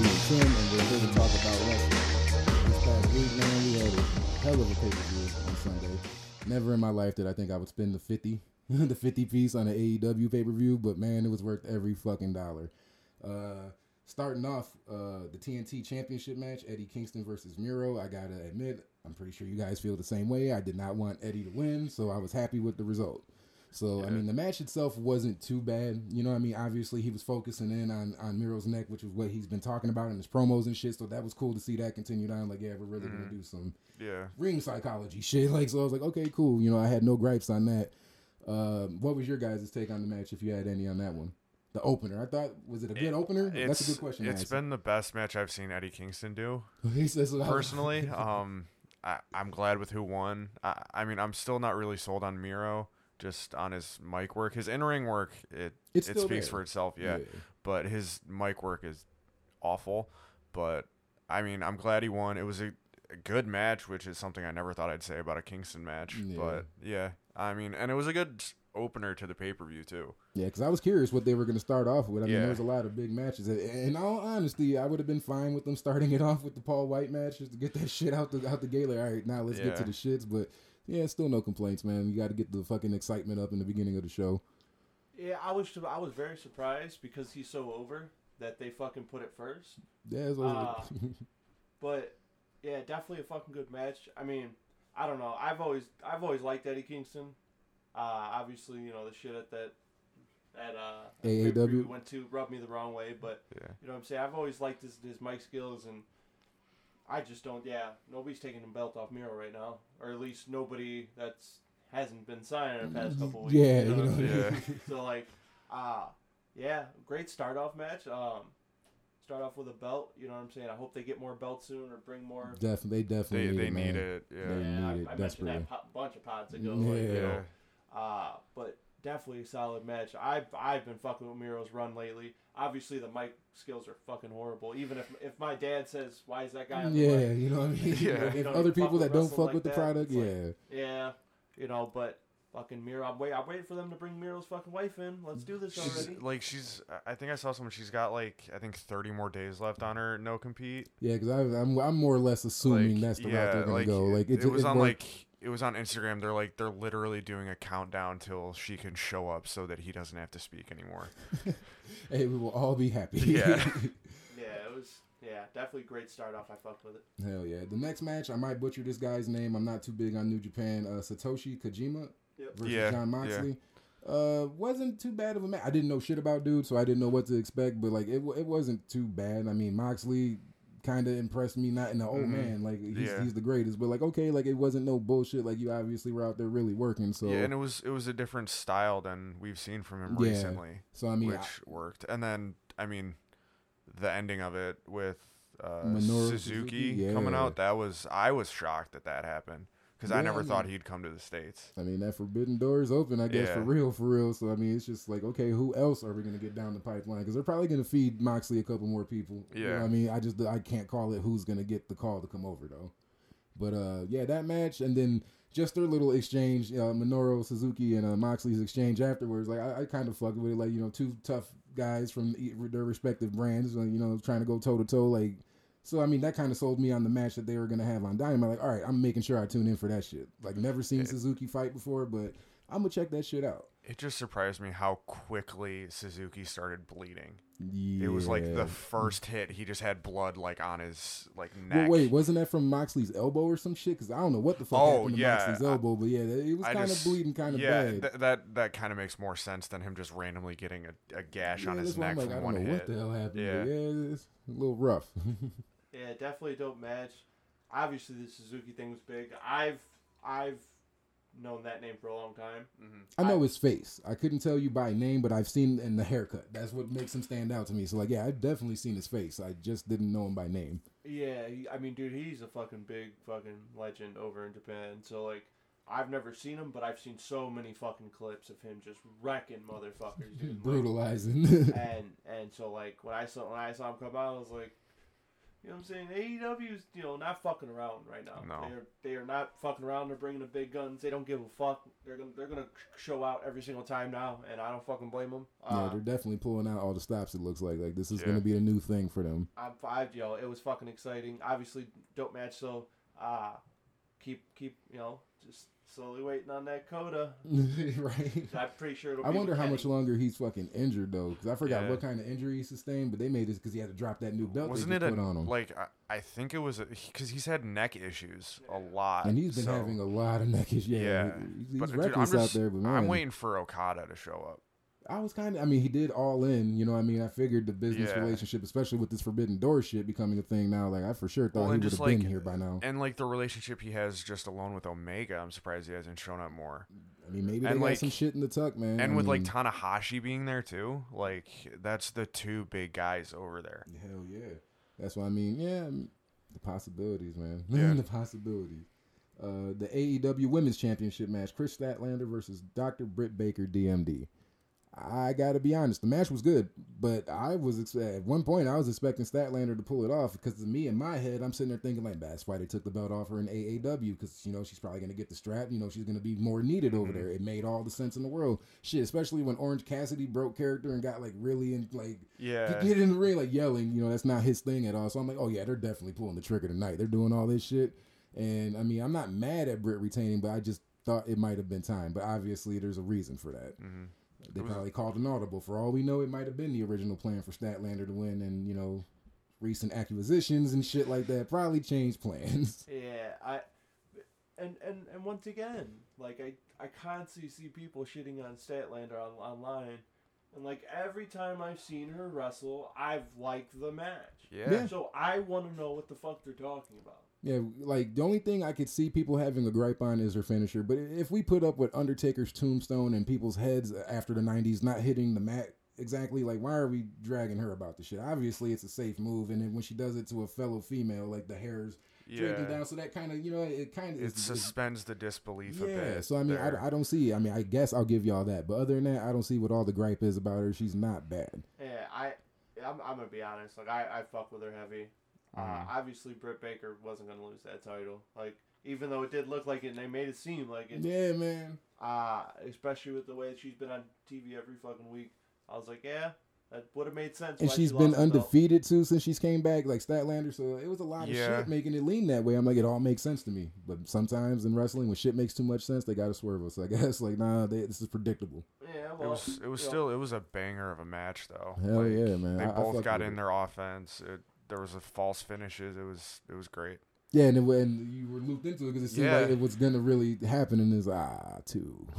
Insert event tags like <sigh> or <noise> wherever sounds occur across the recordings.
And Tim, and we're here to talk about wrestling. This past week, man, we had a hell of a pay-per-view on Sunday. Never in my life did I think I would spend the 50, <laughs> the 50 piece on an AEW pay-per-view, but man, it was worth every fucking dollar. Uh, starting off, uh, the TNT Championship match, Eddie Kingston versus Miro. I gotta admit, I'm pretty sure you guys feel the same way. I did not want Eddie to win, so I was happy with the result. So I mean, the match itself wasn't too bad. You know, what I mean, obviously he was focusing in on on Miro's neck, which is what he's been talking about in his promos and shit. So that was cool to see that continued on. Like, yeah, we're really gonna do some Yeah. ring psychology shit. <laughs> Like, so I was like, okay, cool. You know, I had no gripes on that. Um, what was your guys' take on the match, if you had any on that one? The opener, I thought, was it a good opener? That's a good question. It's been the best match I've seen Eddie Kingston do <laughs> He says- personally. <laughs> um, I, I'm glad with who won. I, I mean, I'm still not really sold on Miro, just on his mic work. His in ring work, it It's it speaks there. for itself. Yeah. Yeah. but his mic work is awful. But I mean, I'm glad he won. It was a, a good match, which is something I never thought I'd say about a Kingston match. Yeah. But yeah, I mean, and it was a good opener to the pay per view too. Yeah, because I was curious what they were going to start off with. I mean, Yeah. there was a lot of big matches. In all honesty, I would have been fine with them starting it off with the Paul White match just to get that <laughs> shit out the out the gate. Like, all right, now let's get to the shits. But yeah, still no complaints, man. You got to get the fucking excitement up in the beginning of the show. Yeah, I was I was very surprised because he's so over that they fucking put it first. Yeah, it's Uh, <laughs> But yeah, definitely a fucking good match. I mean, I don't know. I've always I've always liked Eddie Kingston. Uh, obviously, you know the shit at that that uh AAW? went to rubbed me the wrong way, but Yeah. you know what I'm saying. I've always liked his his mic skills, and I just don't. Yeah, nobody's taking the belt off Miro right now, or at least nobody that's hasn't been signed in the past couple weeks. yeah, you know, you what I'm know. Yeah. <laughs> So like, uh yeah, great start off match. Um, start off with a belt. You know what I'm saying? I hope they get more belts soon or bring more. definitely, they definitely They need they it, need it. Yeah. They Yeah, need I, it I mentioned desperately. that po- bunch of pods ago. Yeah. Like, you Yeah. know, uh, but definitely a solid match. I've I've been fucking with Miro's run lately. Obviously, the mic skills are fucking horrible. Even if if my dad says, "Why is that guy?" On the Yeah, mic?" you know what I mean. <laughs> Yeah. If You don't other people that don't fuck like with the product, it's like- yeah. Yeah, you know, but fucking Miro, I'm wait, I'm waiting for them to bring Miro's fucking wife in. Let's do this She's already. like she's. I think I saw someone. She's got like I think 30 more days left on her no compete. Yeah, because I'm I'm more or less assuming Like, that's the route yeah, they're gonna like, go. Like it, it, was it on worked- like it was on Instagram. They're like they're literally doing a countdown till she can show up so that he doesn't have to speak anymore. <laughs> hey, we will all be happy. Yeah. <laughs> Yeah, it was. Yeah, definitely great start off. I fucked with it. Hell yeah. The next match, I might butcher this guy's name. I'm not too big on New Japan. Uh, Satoshi Kojima Yep. versus Yeah, Jon yeah. Moxley. Uh, wasn't too bad of a match. I didn't know shit about dude, so I didn't know what to expect. But like, it it wasn't too bad. I mean, Moxley kind of impressed me. Not in the oh Mhm. man, like he's, Yeah. he's the greatest. But like, okay, like it wasn't no bullshit. Like you obviously were out there really working. So Yeah, and it was it was a different style than we've seen from him Yeah. recently, so I mean, which I- worked. And then I mean, the ending of it with uh, Suzuki, Suzuki, coming out, that was I was shocked that that happened because Yeah, I never I thought he'd come to the states. I mean, that forbidden door is open, I guess, for real, for real. So, I mean, it's just like, okay, who else are we going to get down the pipeline? Because they're probably going to feed Moxley a couple more people. You know Yeah. I mean, I just, I can't call it who's going to get the call to come over, though. But, uh, yeah, that match, and then just their little exchange, uh, Minoru Suzuki and uh, Moxley's exchange afterwards, like, I, I kind of fucked with it. Like, you know, two tough guys from their respective brands, you know, trying to go toe to toe. Like, so I mean, that kind of sold me on the match that they were gonna have on Dynamite. Like, all right, I'm making sure I tune in for that shit. Like, never seen It- Suzuki fight before, but I'm gonna check that shit out. It just surprised me how quickly Suzuki started bleeding. Yeah. It was like the first hit, he just had blood like on his like Well, neck. wait, wasn't that from Moxley's elbow or some shit? Because I don't know what the fuck Oh, happened to yeah, Moxley's elbow, but yeah, it was kind of bleeding, kind of yeah, bad. th- that that kind of makes more sense than him just randomly getting a, a gash on his neck like, from I don't one know hit. what the hell happened. Yeah. yeah, it's a little rough. <laughs> Yeah, definitely a dope match. Obviously, the Suzuki thing was big. I've I've known that name for a long time. Mm-hmm. I know his face. I couldn't tell you by name, but I've seen in the haircut. That's what makes him stand out to me. So like, yeah, I've definitely seen his face. I just didn't know him by name. Yeah, he, I mean, dude, he's a fucking big fucking legend over in Japan. So like, I've never seen him, but I've seen so many fucking clips of him just wrecking motherfuckers, dude. Like, <laughs> Brutalizing. <laughs> and and so like when I saw when I saw him come out, I was like, You know what I'm saying? AEW's, you know, not fucking around right now. No. They're they are not fucking around. They're bringing the big guns. They don't give a fuck. They're gonna they're gonna show out every single time now, and I don't fucking blame them. yeah, Uh, they're definitely pulling out all the stops. It looks like like this is Yeah. gonna be a new thing for them. I'm five, yo. It was fucking exciting. Obviously, dope match. So, uh, keep keep you know just slowly waiting on that Okada. <laughs> right. I'm pretty sure it'll. I be wonder how much longer he's fucking injured though, because I forgot Yeah. what kind of injury he sustained. But they made this because he had to drop that new belt Wasn't they it just a, put on him, like I, I think it was because he's had neck issues a lot, and he's been so- having a lot of neck issues. Yeah, Yeah. he- he's But reckless I'm out there. But man, I'm waiting for Okada to show up. I was kind of. I mean, he did all in. You know, what I mean, I figured the business Yeah. relationship, especially with this Forbidden Door shit becoming a thing now. Like, I for sure thought Well, he would have been here by now. And like the relationship he has just alone with Omega, I'm surprised he hasn't shown up more. I mean, maybe they and got like- some shit in the tuck, man. And I with like Tanahashi being there too, like that's the two big guys over there. Hell yeah. That's what I mean. Yeah, the possibilities, man. <laughs> Yeah. the possibilities. Uh, the AEW Women's Championship match: Kris Statlander versus Dr. Britt Baker, DMD. I gotta be honest, the match was good, but I was at one point I was expecting Statlander to pull it off because to me in my head I'm sitting there thinking like that's why they took the belt off her in AAW because you know she's probably gonna get the strap, you know she's gonna be more needed over Mhm. there. It made all the sense in the world. Shit, especially when Orange Cassidy broke character and got like really in like Yeah. get in the ring like yelling. You know, that's not his thing at all. So I'm like, oh yeah, they're definitely pulling the trigger tonight. They're doing all this shit, and I mean, I'm not mad at Britt retaining, but I just thought it might have been time. But obviously, there's a reason for that. hmm They probably called an audible. For all we know, it might have been the original plan for Statlander to win, and you know, recent acquisitions and shit like that probably changed plans. <laughs> Yeah, I and and and once again, like I I constantly see people shitting on Statlander on, online, and like every time I've seen her wrestle, I've liked the match. Yeah. Yeah. So I want to know what the fuck they're talking about. Yeah, like the only thing I could see people having a gripe on is her finisher. But if we put up with Undertaker's tombstone and people's heads after the '90s not hitting the mat exactly, like why are we dragging her about the shit? Obviously, it's a safe move, and then when she does it to a fellow female, like the hair's drinking Yeah. down, so that kind of you know it kind of It suspends the disbelief a yeah. So I mean. I, I don't see. I mean, I guess I'll give y'all that, but other than that, I don't see what all the gripe is about her. She's not bad. Yeah, I I'm, I'm gonna be honest. Like I I fuck with her heavy. Uh, Mhm. obviously, Britt Baker wasn't gonna lose that title. Like even though it did look like it, and they made it seem like it. Yeah, man. Uh, especially with the way she's been on TV every fucking week. I was like, yeah, that would have made sense. And why she's she been lost belt. undefeated too since she's came back, like Statlander. So it was a lot of Yeah. shit making it lean that way. I'm like, it all makes sense to me. But sometimes in wrestling, when shit makes too much sense, they gotta swerve us. I <laughs> guess like, nah, they, this is predictable. Yeah, It well, was it was you know, still it was a banger of a match though. Hell Like, yeah, man. They I- I both fuck got in it. their offense. It, there was a false finishes. It was it was great. Yeah, and then when you were looped into it because it seemed Yeah. like it was gonna really happen, and it's ah too. <laughs>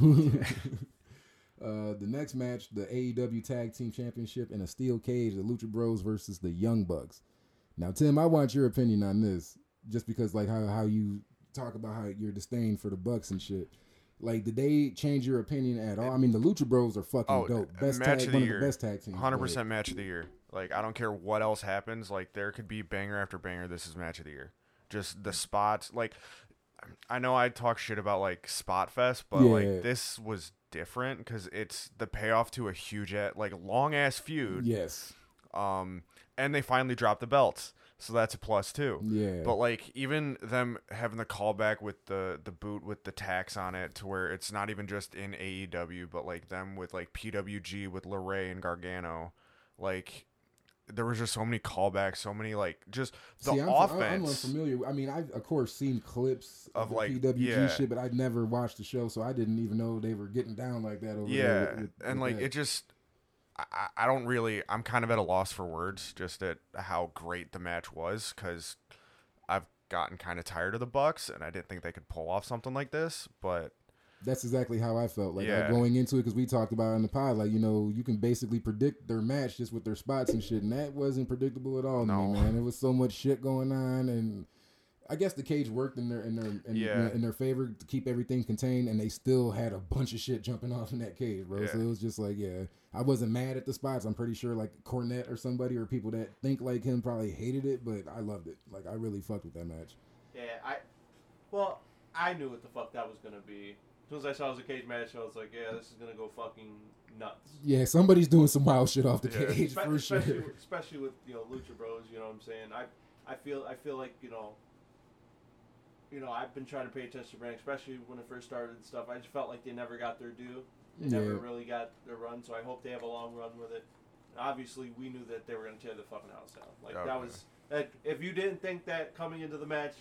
uh, the next match, the AEW Tag Team Championship in a steel cage, the Lucha Bros versus the Young Bucks. Now, Tim, I want your opinion on this, just because like how how you talk about how your disdain for the Bucks and shit. Like, did they change your opinion at all? I mean, the Lucha Bros are fucking Oh, dope. Best match tag, of the one year. of the best tag teams. Hundred percent match of the year. Like I don't care what else happens. Like there could be banger after banger. This is match of the year. Just the spots. Like I know I talk shit about like Spot Fest, but Yeah. like this was different because it's the payoff to a huge at like long ass feud. Yes. Um, and they finally dropped the belts, so that's a plus too. Yeah. But like even them having the callback with the the boot with the tax on it to where it's not even just in AEW, but like them with like PWG with LeRae and Gargano, like there was just so many callbacks, so many like just the See, I'm, offense. I'm unfamiliar. I mean, I've of course seen clips of, Of, like, PWG yeah. shit, but I'd never watched the show, so I didn't even know they were getting down like that over yeah, there. with- with- and with like that. it just. I, I- I don't really. I'm kind of at a loss for words, just at how great the match was, because I've gotten kind of tired of the Bucks, and I didn't think they could pull off something like this. But That's exactly how I felt. Like Yeah. going into it because we talked about it in the pod. Like you know, you can basically predict their match just with their spots and shit, and that wasn't predictable at all. No. me, man. There was so much shit going on, and I guess the cage worked in their in their in, Yeah. in their favor to keep everything contained, and they still had a bunch of shit jumping off in that cage, bro. So it was just like, yeah, I wasn't mad at the spots. I'm pretty sure like Cornette or somebody or people that think like him probably hated it, but I loved it. Like I really fucked with that match. Yeah, I. Well, I knew what the fuck that was gonna be. As soon as I saw it was a cage match, I was like, yeah, this is gonna go fucking nuts. Yeah, somebody's doing some wild shit off the Yeah. cage Espe- for sure. especially, especially with you know Lucha Bros. You know what I'm saying? I I feel I feel like you know. You know, I've been trying to pay attention to brand, especially when it first started and stuff. I just felt like they never got their due. They never really got their run, so I hope they have a long run with it. Obviously, we knew that they were going to tear the fucking house down. Like Oh, that yeah. was that. If you didn't think that coming into the match,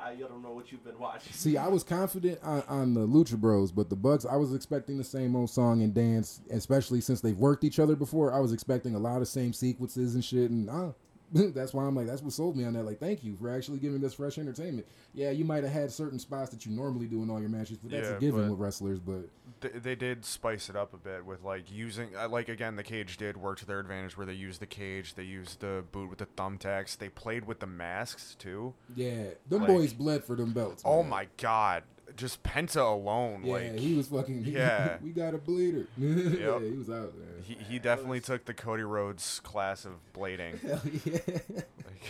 I, I don't know what you've been watching. See, I was confident on, on the Lucha Bros, but the Bucks, I was expecting the same old song and dance, especially since they've worked each other before. I was expecting a lot of same sequences and shit, and uh, <laughs> that's why I'm like, that's what sold me on that. Like, thank you for actually giving us fresh entertainment. Yeah, you might have had certain spots that you normally do in all your matches, but that's Yeah, a given with wrestlers. But They, they did spice it up a bit with like using uh, like again the cage did work to their advantage where they used the cage they used the boot with the thumbtacks they played with the masks too yeah, them Like- boys bled for them belts. oh my god just penta alone Yeah, like he was fucking. <laughs> Yeah. we got a bleeder. <laughs> yeah, he was out there. he, he definitely took the Cody Rhodes class of blading Hell yeah. <laughs> like,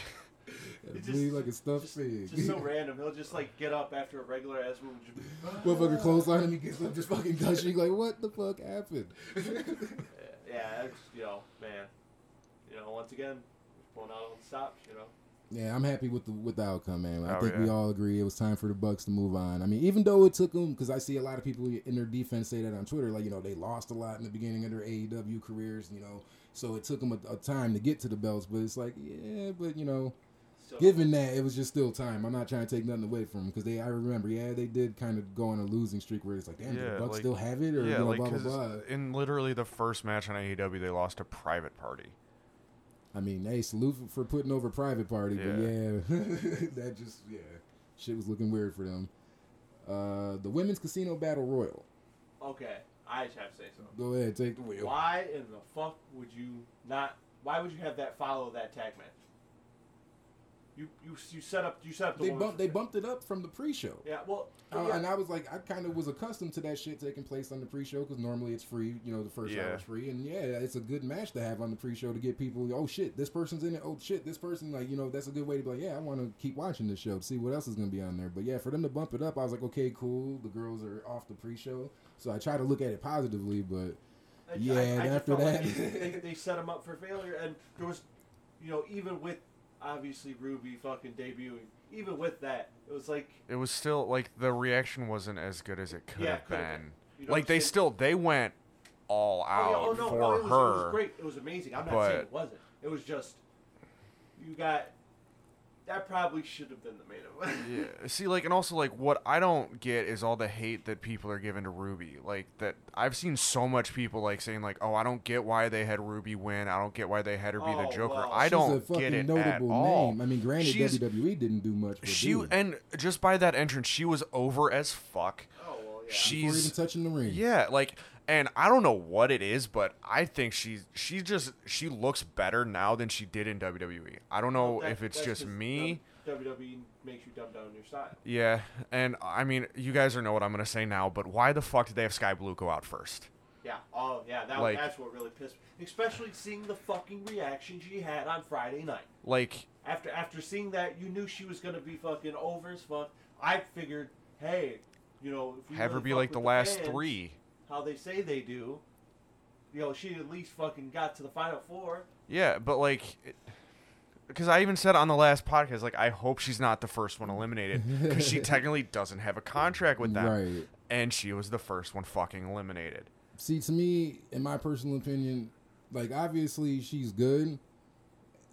It bleed just- like a stuffed just, pig. just so random. He'll just like get up after a regular ass move. and just be, ah. Motherfucker clothesline him, he gets up just fucking gushing like, what the fuck happened? Yeah, it's, you know, man. You know, once again, pulling out all the stops. You know. Yeah, I'm happy with the with the outcome, man. I Oh, think we all agree it was time for the Bucks to move on. I mean, even though it took them, because I see a lot of people in their defense say that on Twitter, like you know they lost a lot in the beginning of their AEW careers, you know, so it took them a, a time to get to the belts. But it's like, yeah, but you know, So, given that it was just still time, I'm not trying to take nothing away from them because they, I remember, yeah, they did kind of go on a losing streak where it's like, damn, Yeah, the Bucks like- still have it, or yeah you know, like blah blah 'cause blah. in literally the first match on AEW they lost to Private Party I mean, hey, salute for, putting over Private Party, but yeah, <laughs> that just yeah, shit was looking weird for them. Uh, the women's casino battle royal. Okay, I just have to say something. Go ahead, take the wheel. Why in the fuck would you not? Why would you have that follow that tag match? You you you set up you set up the They bumped they bumped it up from the pre-show. Yeah, well, Uh, yeah, And I was like, I kind of was accustomed to that shit taking place on the pre-show because normally it's free. You know, the first Yeah. hour is free, and yeah, it's a good match to have on the pre-show to get people. Oh shit, this person's in it. Oh shit, this person. Like you know, that's a good way to be like, yeah, I want to keep watching this show to see what else is gonna be on there. But yeah, for them to bump it up, I was like, okay, cool. The girls are off the pre-show, so I try to look at it positively, but. I- I- yeah, I and after felt like that- they, they set him up for failure, and there was, you know, even with obviously Ruby fucking debuting, even with that, it was like it was still like the reaction wasn't as good as it could Yeah, have been been. You know, like they it's- still they went all Oh, yeah, oh, out oh, no, for no, it was, her It was great. It was amazing. I'm not but- saying it wasn't. It was just you got that probably should have been the main event. <laughs> Yeah. See, like, and also, like, what I don't get is all the hate that people are giving to Ruby. Like, that I've seen so much people like saying, like, "Oh, I don't get why they had Ruby win. I don't get why they had her be Oh, the Joker." well. I don't get it notable at all. I mean, granted, She's- WWE didn't do much. For She Dude. and just by that entrance, she was over as fuck. oh well, yeah. She- before even touching the ring. Yeah, like, and I don't know what it is, but I think she's she just she looks better now than she did in WWE. I don't know that- if it's just me. WWE makes you dumb down your style. Yeah, and I mean, you guys are know what I'm gonna say now, but why the fuck did they have Skye Blue go out first? Yeah. Oh yeah. That Like- that's what really pissed me. Especially seeing the fucking reaction she had on Friday night. Like, After after seeing that, you knew she was gonna be fucking over as fuck. I figured, hey, you know, if you have her be like the with last fans, three. How they say they do. You know, she at least fucking got to the final four. Yeah, but like, because I even said on the last podcast, like, I hope she's not the first one eliminated because she <laughs> technically doesn't have a contract with them, Right. and she was the first one fucking eliminated. See, to me, in my personal opinion, like obviously she's good.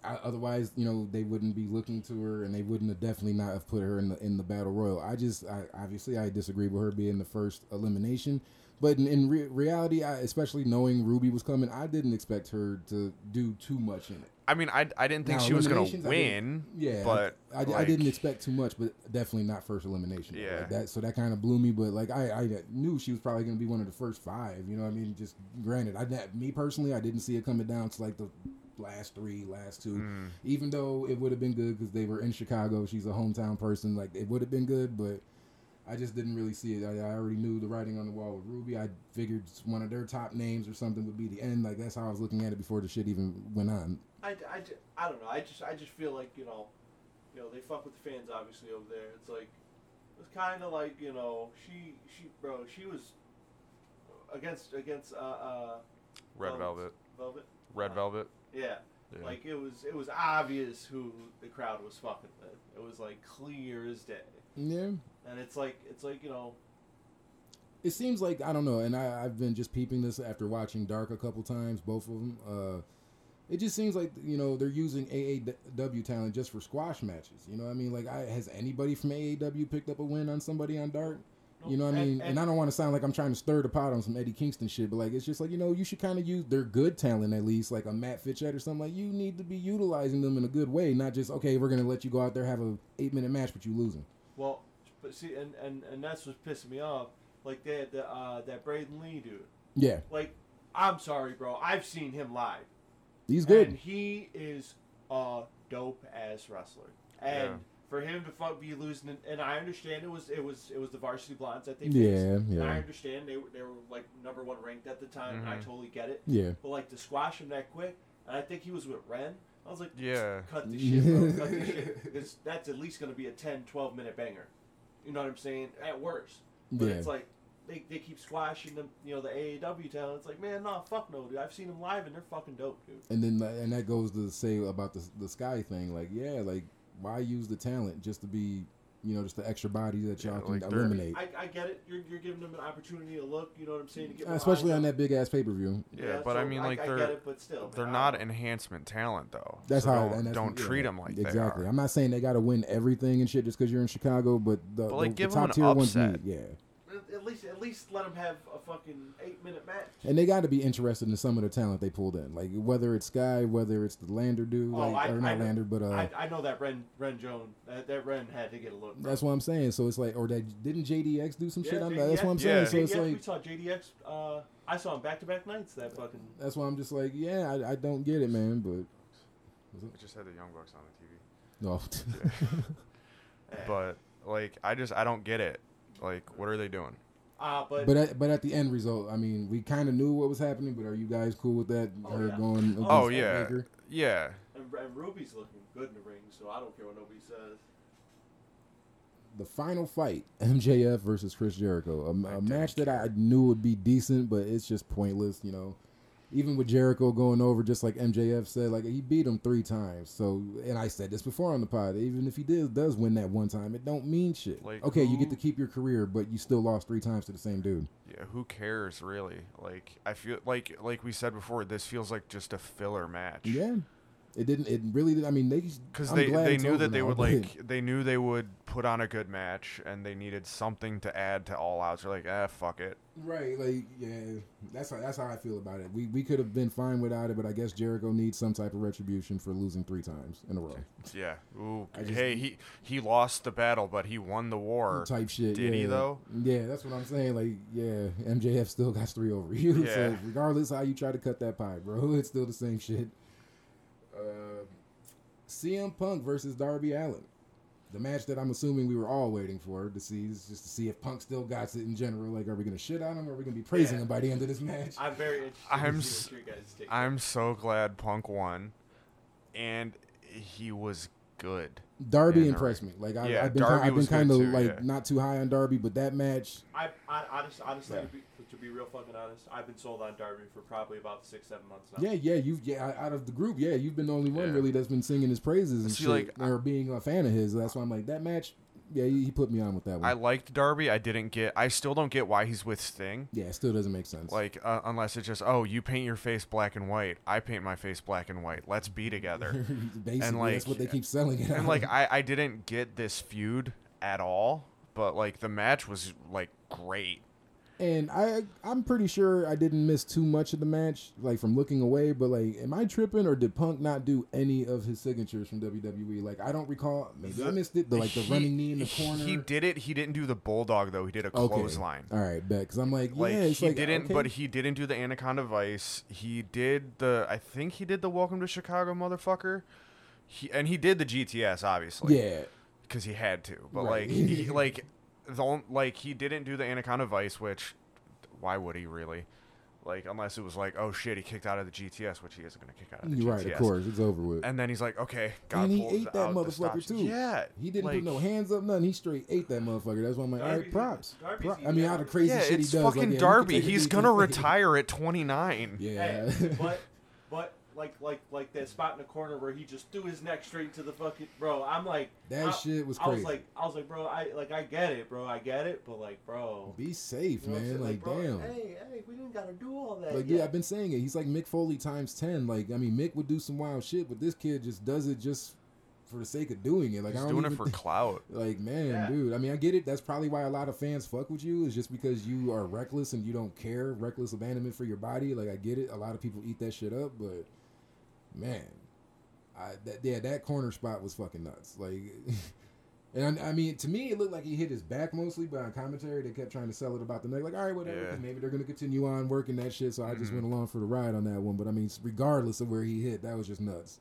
I, otherwise, you know, they wouldn't be looking to her, and they wouldn't have definitely not have put her in the in the battle royal. I just, I obviously, I disagree with her being the first elimination. But in, in re- reality, I, especially knowing Ruby was coming, I didn't expect her to do too much in it. I mean, I, I didn't think Now, she was gonna eliminations, I win. yeah, but I, I, like, didn't expect too much, but definitely not first elimination. Yeah. Like that so that kind of blew me. But like I, I knew she was probably going to be one of the first five. You know, what I mean, just granted, I me personally, I didn't see it coming down to like the last three, last two. Mm. Even though it would have been good because they were in Chicago, she's a hometown person. Like it would have been good, but. I just didn't really see it. I, I already knew the writing on the wall with Ruby. I figured one of their top names or something would be the end. Like that's how I was looking at it before the shit even went on. I, I, I don't know. I just I just feel like you know, you know they fuck with the fans obviously over there. It's like it's kind of like you know she she bro she was against against uh uh Red Velvet, Velvet Red uh, Velvet. yeah Yeah. Like it was it was obvious who the crowd was fucking with. It was like clear as day. Yeah. And it's like it's like, you know, It seems like I don't know, and I, I've been just peeping this after watching Dark a couple times, both of them. Uh, it just seems like you know they're using AAW talent just for squash matches. You know what I mean? Like, I, has anybody from AAW picked up a win on somebody on Dark? You know what I mean? And, I don't want to sound like I'm trying to stir the pot on some Eddie Kingston shit, but like it's just like you know you should kind of use their good talent at least, like a Matt Fitchett or something. Like you need to be utilizing them in a good way, not just okay, we're gonna let you go out there have a eight minute match, but you losing. Well, but see, and, and, and that's what's pissing me off. Like that, the, uh, that Braden Lee dude. Yeah, Like, I'm sorry, bro. I've seen him live, he's good. and he is a dope ass wrestler. And Yeah. for him to fuck be losing, and, and I understand it was it was it was the Varsity Blondes that they faced. Yeah, And I understand they were they were like number one ranked at the time. and I Mhm. totally get it. yeah. But like to squash him that quick, and I think he was with Ren. I was like, Yeah. cut the <laughs> shit, bro. Cut the shit. Because that's at least going to be a 10, 12 minute banger. You know what I'm saying? At worst. But Yeah. it's like they, they keep squashing them, you know, the AAW talent. It's like, man, nah, fuck no, dude. I've seen them live and they're fucking dope, dude. And then and that goes to say about the the Skye thing. Like, yeah, like why use the talent just to be, you know, just the extra bodies that y'all Yeah, can like eliminate, I, I get it. You're, you're giving them an opportunity to look. You know what I'm saying? To get especially eyes on that big ass pay per view. Yeah, but I mean, like I, they're get it, but still, they're man, not I enhancement talent though. That's so how. don't, and that's, don't yeah, treat them like exactly. they are. I'm not saying they got to win everything and shit just because you're in Chicago, but the, But, like, the, give the 'em top an tier ones upset. need, yeah. At least, at least let them have a fucking eight minute match. And they got to be interested in some of the talent they pulled in, like whether it's Skye, whether it's the Lander dude, Oh, like, I- or I not know- Lander, but uh, I, I know that Ren Ren Jones that, that Ren had to get a look. bro. that's what I'm saying. So it's like, or that didn't JDX do some Yeah, shit? I'm, JDX that's what I'm saying. Yeah. So it's like we saw JDX. Uh, I saw him back to back nights. That fucking. that's why I'm just like, yeah, I, I don't get it, man. But I just had the Young Bucks on the TV. no, <laughs> But like, I just I don't get it. Like, what are they doing? Uh, but, but at, but at the end result, I mean, we kind of knew what was happening. But are you guys cool with that? Oh, Her yeah. going against Oh yeah, Baker? yeah. and, and Ruby's looking good in the ring, so I don't care what nobody says. the final fight, <laughs> MJF versus Chris Jericho, a match didn't that I knew would be decent, but it's just pointless. You know, even with Jericho going over, just like MJF said, like he beat him three times. So, and I said this before on the pod, even if he did does win that one time, it don't mean shit. Like, okay, you get to keep your career, but you still lost three times to the same dude. Yeah, who cares really? Like I feel like like we said before, this feels like just a filler match. Yeah, it didn't. It really did. I mean, they Because they, they knew that they now, would like they knew they would put on a good match and they needed something to add to all outs. They're like, ah, fuck it. Right, like yeah, that's how that's how I feel about it. We we could have been fine without it, but I guess Jericho needs some type of retribution for losing three times in a row. <laughs> Yeah. Ooh. Just- hey, he he lost the battle, but he won the war. type shit. Did he, yeah. though? Yeah, that's what I'm saying. Like, yeah, MJF still got three over you. <laughs> Yeah. So regardless how you try to cut that pie, bro, <laughs> it's still the same shit. Uh, CM Punk versus Darby Allin. The match that I'm assuming we were all waiting for to see, is just to see if Punk still got it in general. Like, are we gonna shit on him, or are we gonna be praising Yeah. him by the end of this match? I'm very interested. I'm to s- guys I'm so glad Punk won, and he was good. Darby Yeah, impressed me. Like, I, Yeah, I've been, Darby I've been kind of too, like yeah. not too high on Darby, but that match, I, I honest, honestly, Yeah. to, be, to be real fucking honest, I've been sold on Darby for probably about six, seven months now. yeah, yeah, you've yeah out of the group, yeah, you've been the only one Yeah. really that's been singing his praises and See, shit, like, I- or being a fan of his. That's why I'm like that match. Yeah, he, he put me on with that one. I liked Darby. I didn't get. I still don't get why he's with Sting. yeah, it still doesn't make sense. Like uh, unless it's just oh you paint your face black and white, I paint my face black and white. Let's be together. <laughs> Basically, like- that's what they keep selling it. and on. like I I didn't get this feud at all, but like the match was like great. And I I'm pretty sure I didn't miss too much of the match, like from looking away. But like, am I tripping or did Punk not do any of his signatures from WWE? Like, I don't recall. Maybe I missed it. The, like the He- running knee in the corner. He did it. He didn't do the bulldog though. He did a Okay. clothesline. All right, bet. Because I'm like, yeah, he like, didn't, okay. but he didn't do the Anaconda Vice. He did the. I think he did the Welcome to Chicago, motherfucker. He and he did the GTS obviously. yeah, because he had to. But Right. like he like <laughs> the on- like he didn't do the Anaconda Vice, which why would he really? Like unless it was like oh shit he kicked out of the GTS, which he isn't gonna kick out of the you're GTS. right. Of course, it's over with. And then he's like okay, God And he pulls ate that out motherfucker too. Yeah, He didn't like, put no hands up, nothing. He straight ate that motherfucker. That's why I'm like, all right, Darby's- props. Darby's Pro- I mean, that. all the crazy Yeah, shit it's he does. like, fucking yeah, you can Darby. He's gonna retire at 29. <laughs> Yeah. Hey, but but like like like that spot in the corner where he just threw his neck straight to the fucking bro. I'm like That I, shit was I was like I was like bro, I like I get it, bro, I get it, but like bro, Be safe, you know man. saying? Like, bro, damn. Hey, hey, we didn't gotta do all that. Like, yet. yeah, I've been saying it. He's like Mick Foley times ten. Like, I mean, Mick would do some wild shit, but this kid just does it just for the sake of doing it. Like, He's I don't doing it even for think- <laughs> clout. Like, man, Yeah. dude. I mean, I get it. That's probably why a lot of fans fuck with you. Is just because you are reckless and you don't care, reckless abandonment for your body. Like, I get it. A lot of people eat that shit up, but man, I that yeah, that corner spot was fucking nuts. Like, <laughs> and I, I mean, to me, it looked like he hit his back mostly, but on commentary, they kept trying to sell it about the neck. Like, all right, whatever. Yeah. Maybe they're gonna continue on working that shit. So I just Mhm. went along for the ride on that one. But I mean, regardless of where he hit, that was just nuts.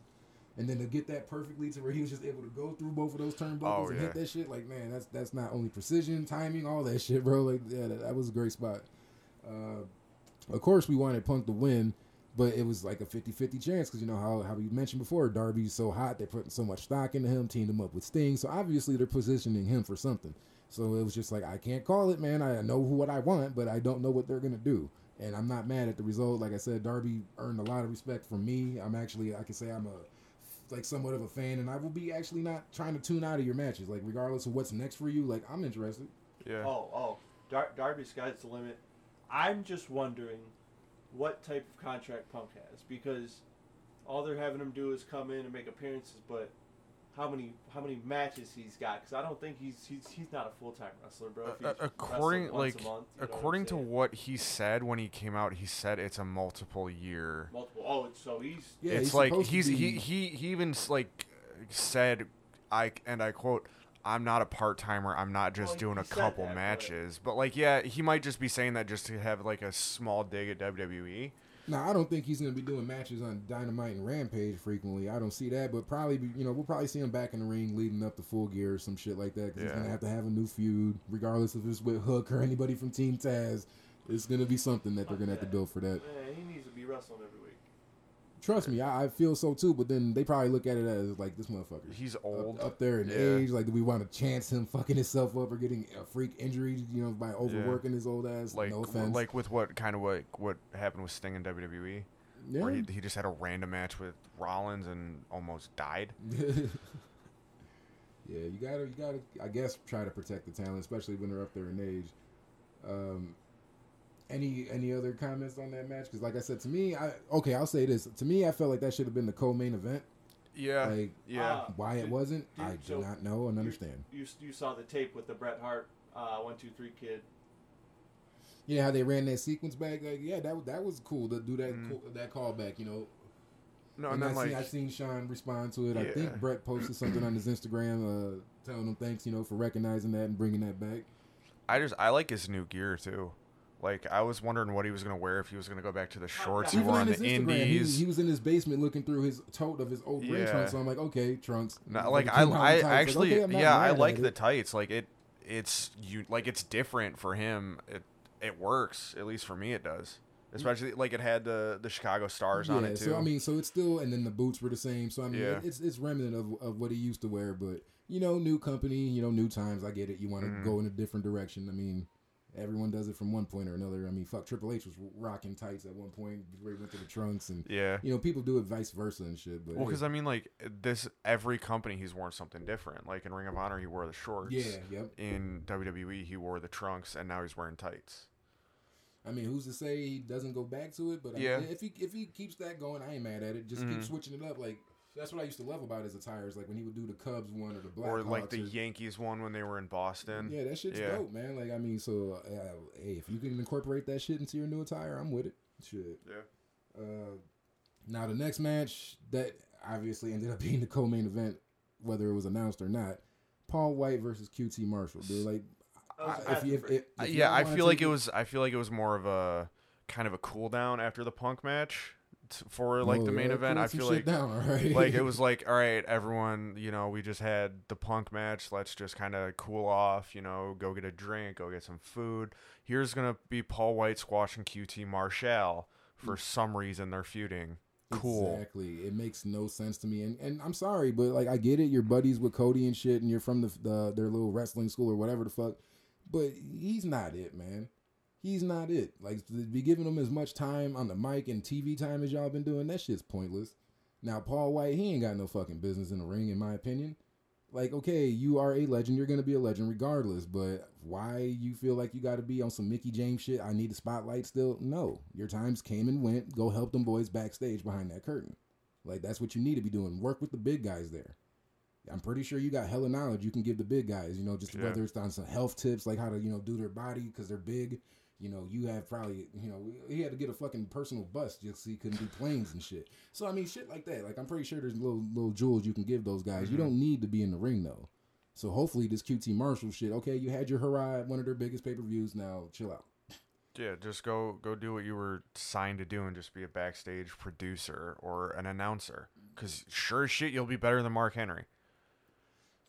And then to get that perfectly to where he was just able to go through both of those turnbuckles Oh, and yeah. hit that shit, like man, that's that's not only precision, timing, all that shit, bro. Like yeah, that, that was a great spot. Uh, of course, we wanted Punk to win, but it was like a 50-50 chance because you know how how we mentioned before, Darby's so hot, they're putting so much stock into him, teamed him up with Sting, so obviously they're positioning him for something. So it was just like I can't call it, man. I know who what I want, but I don't know what they're gonna do. And I'm not mad at the result. Like I said, Darby earned a lot of respect from me. I'm actually, I can say I'm a like somewhat of a fan, and I will be actually not trying to tune out of your matches. Like regardless of what's next for you, like I'm interested. Yeah. Oh, oh, Dar- Darby Sky's the limit. I'm just wondering what type of contract Punk has because all they're having him do is come in and make appearances, but how many how many matches he's got? Because I don't think he's he's he's not a full time wrestler, bro. If he's Uh, according wrestling once like a month, you know what according to what he said when he came out, he said it's a multiple year. multiple. Oh, it's, so he's Yeah, it's he's like he's he, he he even like said, I and I quote. I'm not a part timer. I'm not just Well, doing a couple that, matches. But like, yeah, he might just be saying that just to have like a small dig at. WWE. Now I don't think he's gonna be doing matches on Dynamite and Rampage frequently. I don't see that, but probably be, you know we'll probably see him back in the ring leading up to Full Gear or some shit like that. Because he's Yeah. gonna have to have a new feud, regardless if it's with Hook or anybody from Team Taz. It's gonna be something that they're gonna have to build for that. man, he needs to be wrestling every week. Trust me, I, I feel so too. But then they probably look at it as like this motherfucker. He's old. up there in Yeah. age. Like, do we want to chance him fucking himself up or getting a freak injury? You know, by overworking his old ass. like no offense. like with what kind of what what happened with Sting in WWE, yeah. where he, he just had a random match with Rollins and almost died. <laughs> yeah, you gotta, you gotta, I guess, try to protect the talent, especially when they're up there in age. Um, any, any other comments on that match? Because, like I said, to me, I okay, I'll say this. To me, I felt like that should have been the co-main event. Yeah, Like, yeah. Ah. why it Dude, wasn't, dude, I do so not know and understand. You you saw the tape with the Bret Hart uh, one two three kid. Yeah, how they ran that sequence back. Like, yeah, that that was cool to do that Mm. cool, that callback. You know, No, and and I then like seen, I seen Sean respond to it. I think Bret posted something on his Instagram, uh, telling him thanks, you know, for recognizing that and bringing that back. I just I like his new gear too. Like I was wondering what he was gonna wear if he was gonna go back to the shorts he wore on on the Instagram, Indies. he was in his basement looking through his tote of his old Yeah. trunks. So I'm like, okay, trunks. No, like He I, I in tights, like, actually, okay, yeah, I like the it. tights. Like it, it's you, like it's different for him. It, it works at least for me. It does. Especially like it had the the Chicago Stars on it too. so I mean, so it's still, and then the boots were the same. So I mean, Yeah. it, it's it's remnant of, of what he used to wear, but you know, new company, you know, new times. I get it. You want to Mhm. go in a different direction. I mean, everyone does it from one point or another. I mean, fuck, Triple H was rocking tights at one point before he went to the trunks, and yeah. you know, people do it vice versa and shit. But Well, hey, because I mean, like this, every company he's worn something different. Like in Ring of Honor, he wore the shorts. yeah, yep. In WWE, he wore the trunks, and now he's wearing tights. I mean, who's to say he doesn't go back to it? But I Yeah. mean, if he if he keeps that going, I ain't mad at it. Just keep Mhm. switching it up. Like that's what I used to love about his attires. Like when he would do the Cubs one or the Black or like Hawks the or- Yankees one when they were in Boston. Yeah, that shit's Yeah. dope, man. Like I mean, so uh, hey, if you can incorporate that shit into your new attire, I'm with it. Shit. Yeah. Uh, now the next match that obviously ended up <laughs> being the co-main event, whether it was announced or not, Paul White versus QT Marshall. Dude, like, I- if you, if, if, Uh, if yeah, y'all I feel like it was. I feel like it was more of a kind of a cool down after the Punk match t- for like Oh, the main yeah, event. I feel like down, <laughs> right. like it was like all right, everyone. You know, we just had the Punk match. Let's just kind of cool off. You know, go get a drink, go get some food. Here's gonna be Paul White squashing QT Marshall. For mm. some reason, they're feuding. Cool. Exactly. It makes no sense to me. And and I'm sorry, but like I get it. You're buddies with Cody and shit, and you're from the, the their little wrestling school or whatever the fuck. But he's not it, man. He's not it. Like to be giving him as much time on the mic and TV time as y'all been doing, that shit's pointless. Now Paul White, he ain't got no fucking business in the ring, in my opinion. Like, okay, you are a legend, you're gonna be a legend regardless, but why you feel like you gotta be on some Mickie James shit? I need the spotlight still? No. Your times came and went. Go help them boys backstage behind that curtain. Like that's what you need to be doing. Work with the big guys there. I'm pretty sure you got hella knowledge you can give the big guys. You know, just Yeah. whether it's on some health tips, like how to you know do their body because they're big. You know, you have probably you know he had to get a fucking personal bus just so he couldn't do planes and shit. So I mean, shit like that. Like I'm pretty sure there's little little jewels you can give those guys. You Mhm. don't need to be in the ring though. So hopefully this QT Marshall shit. Okay, you had your hurrah at one of their biggest pay per views. Now chill out. Yeah, just go go do what you were signed to do and just be a backstage producer or an announcer. Cause sure as shit you'll be better than Mark Henry.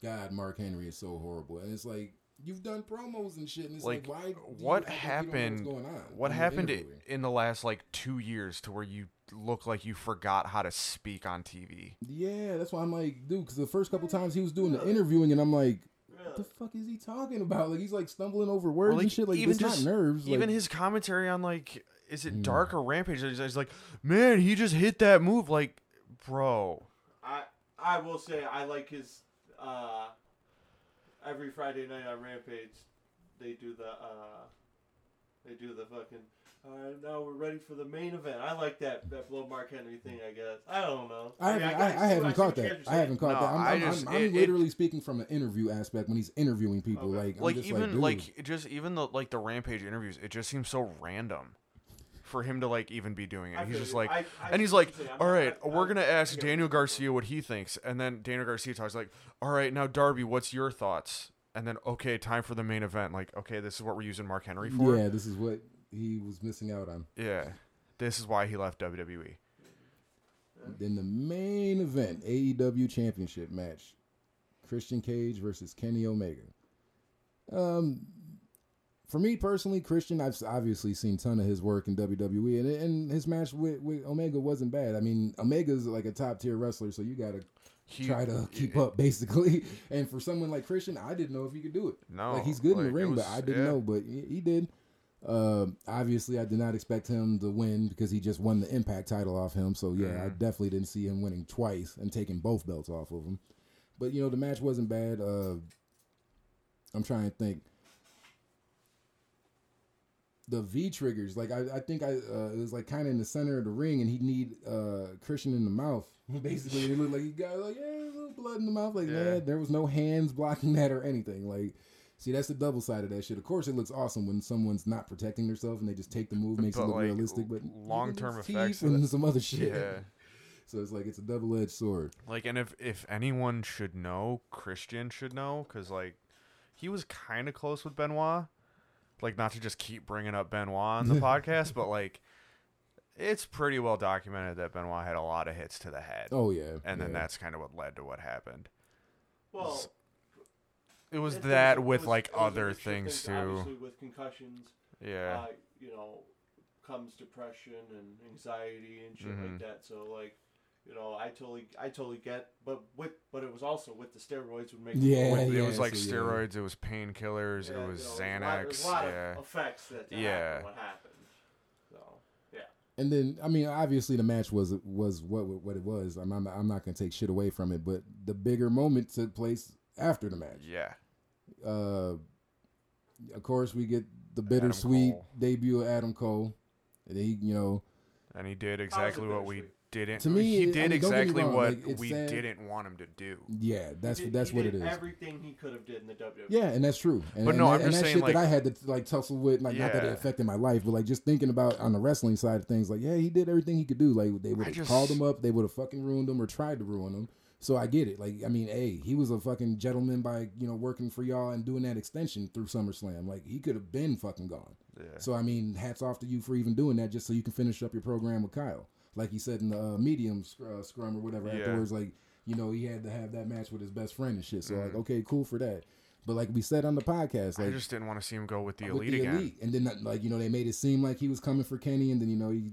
God, Mark Henry is so horrible, and it's like you've done promos and shit, and it's Like, like, why? what act like you don't know happened- going on? What when happened i- in the last like two years to where you look like you forgot how to speak on TV? Yeah, that's why I'm like, dude, because the first couple times he was doing the interviewing, and I'm like, what the fuck is he talking about? Like he's like stumbling over words like, and shit. Like even it's not just- nerves. Even like, his commentary on like is it Mm. Dark or Rampage? He's he's like, man, he just hit that move. Like, bro, I I will say I like his uh every Friday night on Rampage they do the uh they do the fucking all right now we're ready for the main event. I like that that blow Mark Henry thing. I guess I don't know. I haven't, mean, I, got- I, haven't caught that. I haven't caught No, that. I'm, I I'm, just- I'm, I'm it- literally speaking from an interview aspect when he's interviewing people. Okay. Like, I'm like just even like, like, just even the like the Rampage interviews, it just seems so random for him to like even be doing it. I he's just like, I- I and he's like, what you're saying. I'm all not- we're gonna ask Daniel Garcia what he thinks, and then Daniel Garcia talks like, all right, now Darby, what's your thoughts? And then okay, time for the main event. Like, okay, this is what we're using Mark Henry for. yeah, this is what he was missing out on. Yeah. This is why he left. WWE. Then the main event, AEW Championship match, Christian Cage versus Kenny Omega. Um, for me personally, Christian, I've obviously seen ton of his work in WWE, and, and his match with, with Omega wasn't bad. I mean, Omega's like a top tier wrestler, so you gotta He try to keep up basically. <laughs> And for someone like Christian, I didn't know if he could do it. No, like he's good in the ring, was- but I didn't yeah. know. But he, he did. Um, obviously, I did not expect him to win because he just won the Impact title off him. So yeah, I Mhm. definitely didn't see him winning twice and taking both belts off of him. But you know, the match wasn't bad. Uh, I'm trying to think. The V triggers, like I, I think I uh, it was like kind of in the center of the ring, and he need uh Christian in the mouth. <laughs> Basically, it looked like he got like yeah, a little blood in the mouth. Like Yeah. man, there was no hands blocking <laughs> that or anything. Like, see, that's the double side of that shit. Of course, it looks awesome when someone's not protecting themselves and they just take the move, makes But, it look like, realistic. But long-term effects and some other shit. Yeah. <laughs> So it's like it's a double edged sword. Like, and if if anyone should know, Christian should know, because like he was kind of close with Benoit. Like, not to just keep bringing up Benoit on the <laughs> podcast, but like, it's pretty well documented that Benoit had a lot of hits to the head, Oh yeah, and then yeah. that's kind of what led to what happened. Well, It was it- it that it with was- like it was a other mixture of things too. Obviously, with concussions, Yeah. uh, you know, comes depression and anxiety and shit Mhm. like that. So like, you know, I totally, I totally get, but with, but it was also with the steroids would make it Yeah, With- yeah, it was like so, yeah. steroids, it was painkillers, Yeah, it was you know, there's a lot- Xanax. a lot of Yeah. effects that to Yeah. what happened. So yeah, And then, I mean, obviously the match was was what what it was. I'm I'm not, I'm not gonna take shit away from it, but the bigger moment took place after the match. Yeah. Uh, of course, we get the Adam bittersweet debut of Adam Cole. And he, you know, And he did exactly what we bittersweet? Didn't. To me, he it- I did mean, don't get me exactly wrong, what like, we sad. didn't want him to do. yeah, that's did- that's what it is. Everything he could have did in the WWE. Yeah, and that's true. And, But and no, that, I'm and just that saying, shit like- that I had to like tussle with, like not that it affected my life, but like just thinking about on the wrestling side of things, like yeah, he did everything he could do. Like they would have called him up, they would have fucking ruined him or tried to ruin him. So I get it. Like I mean, hey, he was a fucking gentleman by you know working for y'all and doing that extension through SummerSlam. Like he could have been fucking gone. Yeah. So I mean, hats off to you for even doing that, just so you can finish up your program with Kyle. Like he said in the uh, medium sc- uh, scrum or whatever Yeah. afterwards. Like you know, he had to have that match with his best friend and shit. So like, Mhm. okay, cool for that. But like we said on the podcast, like I just didn't want to see him go with the with elite the again. elite, and then like you know they made it seem like he was coming for Kenny, and then you know he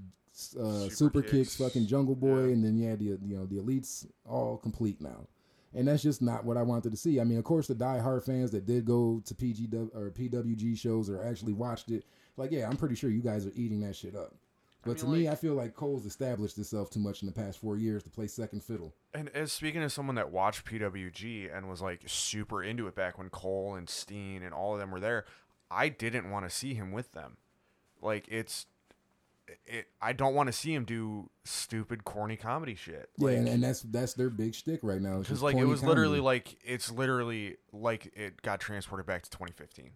uh, Super super, kicks. kicks. fucking Jungle Boy, Yeah. and then yeah, the you know the elites all complete now. and that's just not what I wanted to see. I mean, of course, the die-hard fans that did go to PG or PWG shows or actually watched it, like, yeah, I'm pretty sure you guys are eating that shit up. But mean, to me, I feel like Cole's established itself too much in the past four years to play second fiddle. And as speaking as someone that watched PWG and was like super into it back when Cole and Steen and all of them were there, I didn't want to see him with them. Like it's, it. I don't want to see him do stupid, corny comedy shit. Yeah, and, and that's that's their big shtick right now. Because like it was literally like it's literally like it got transported back to 2015.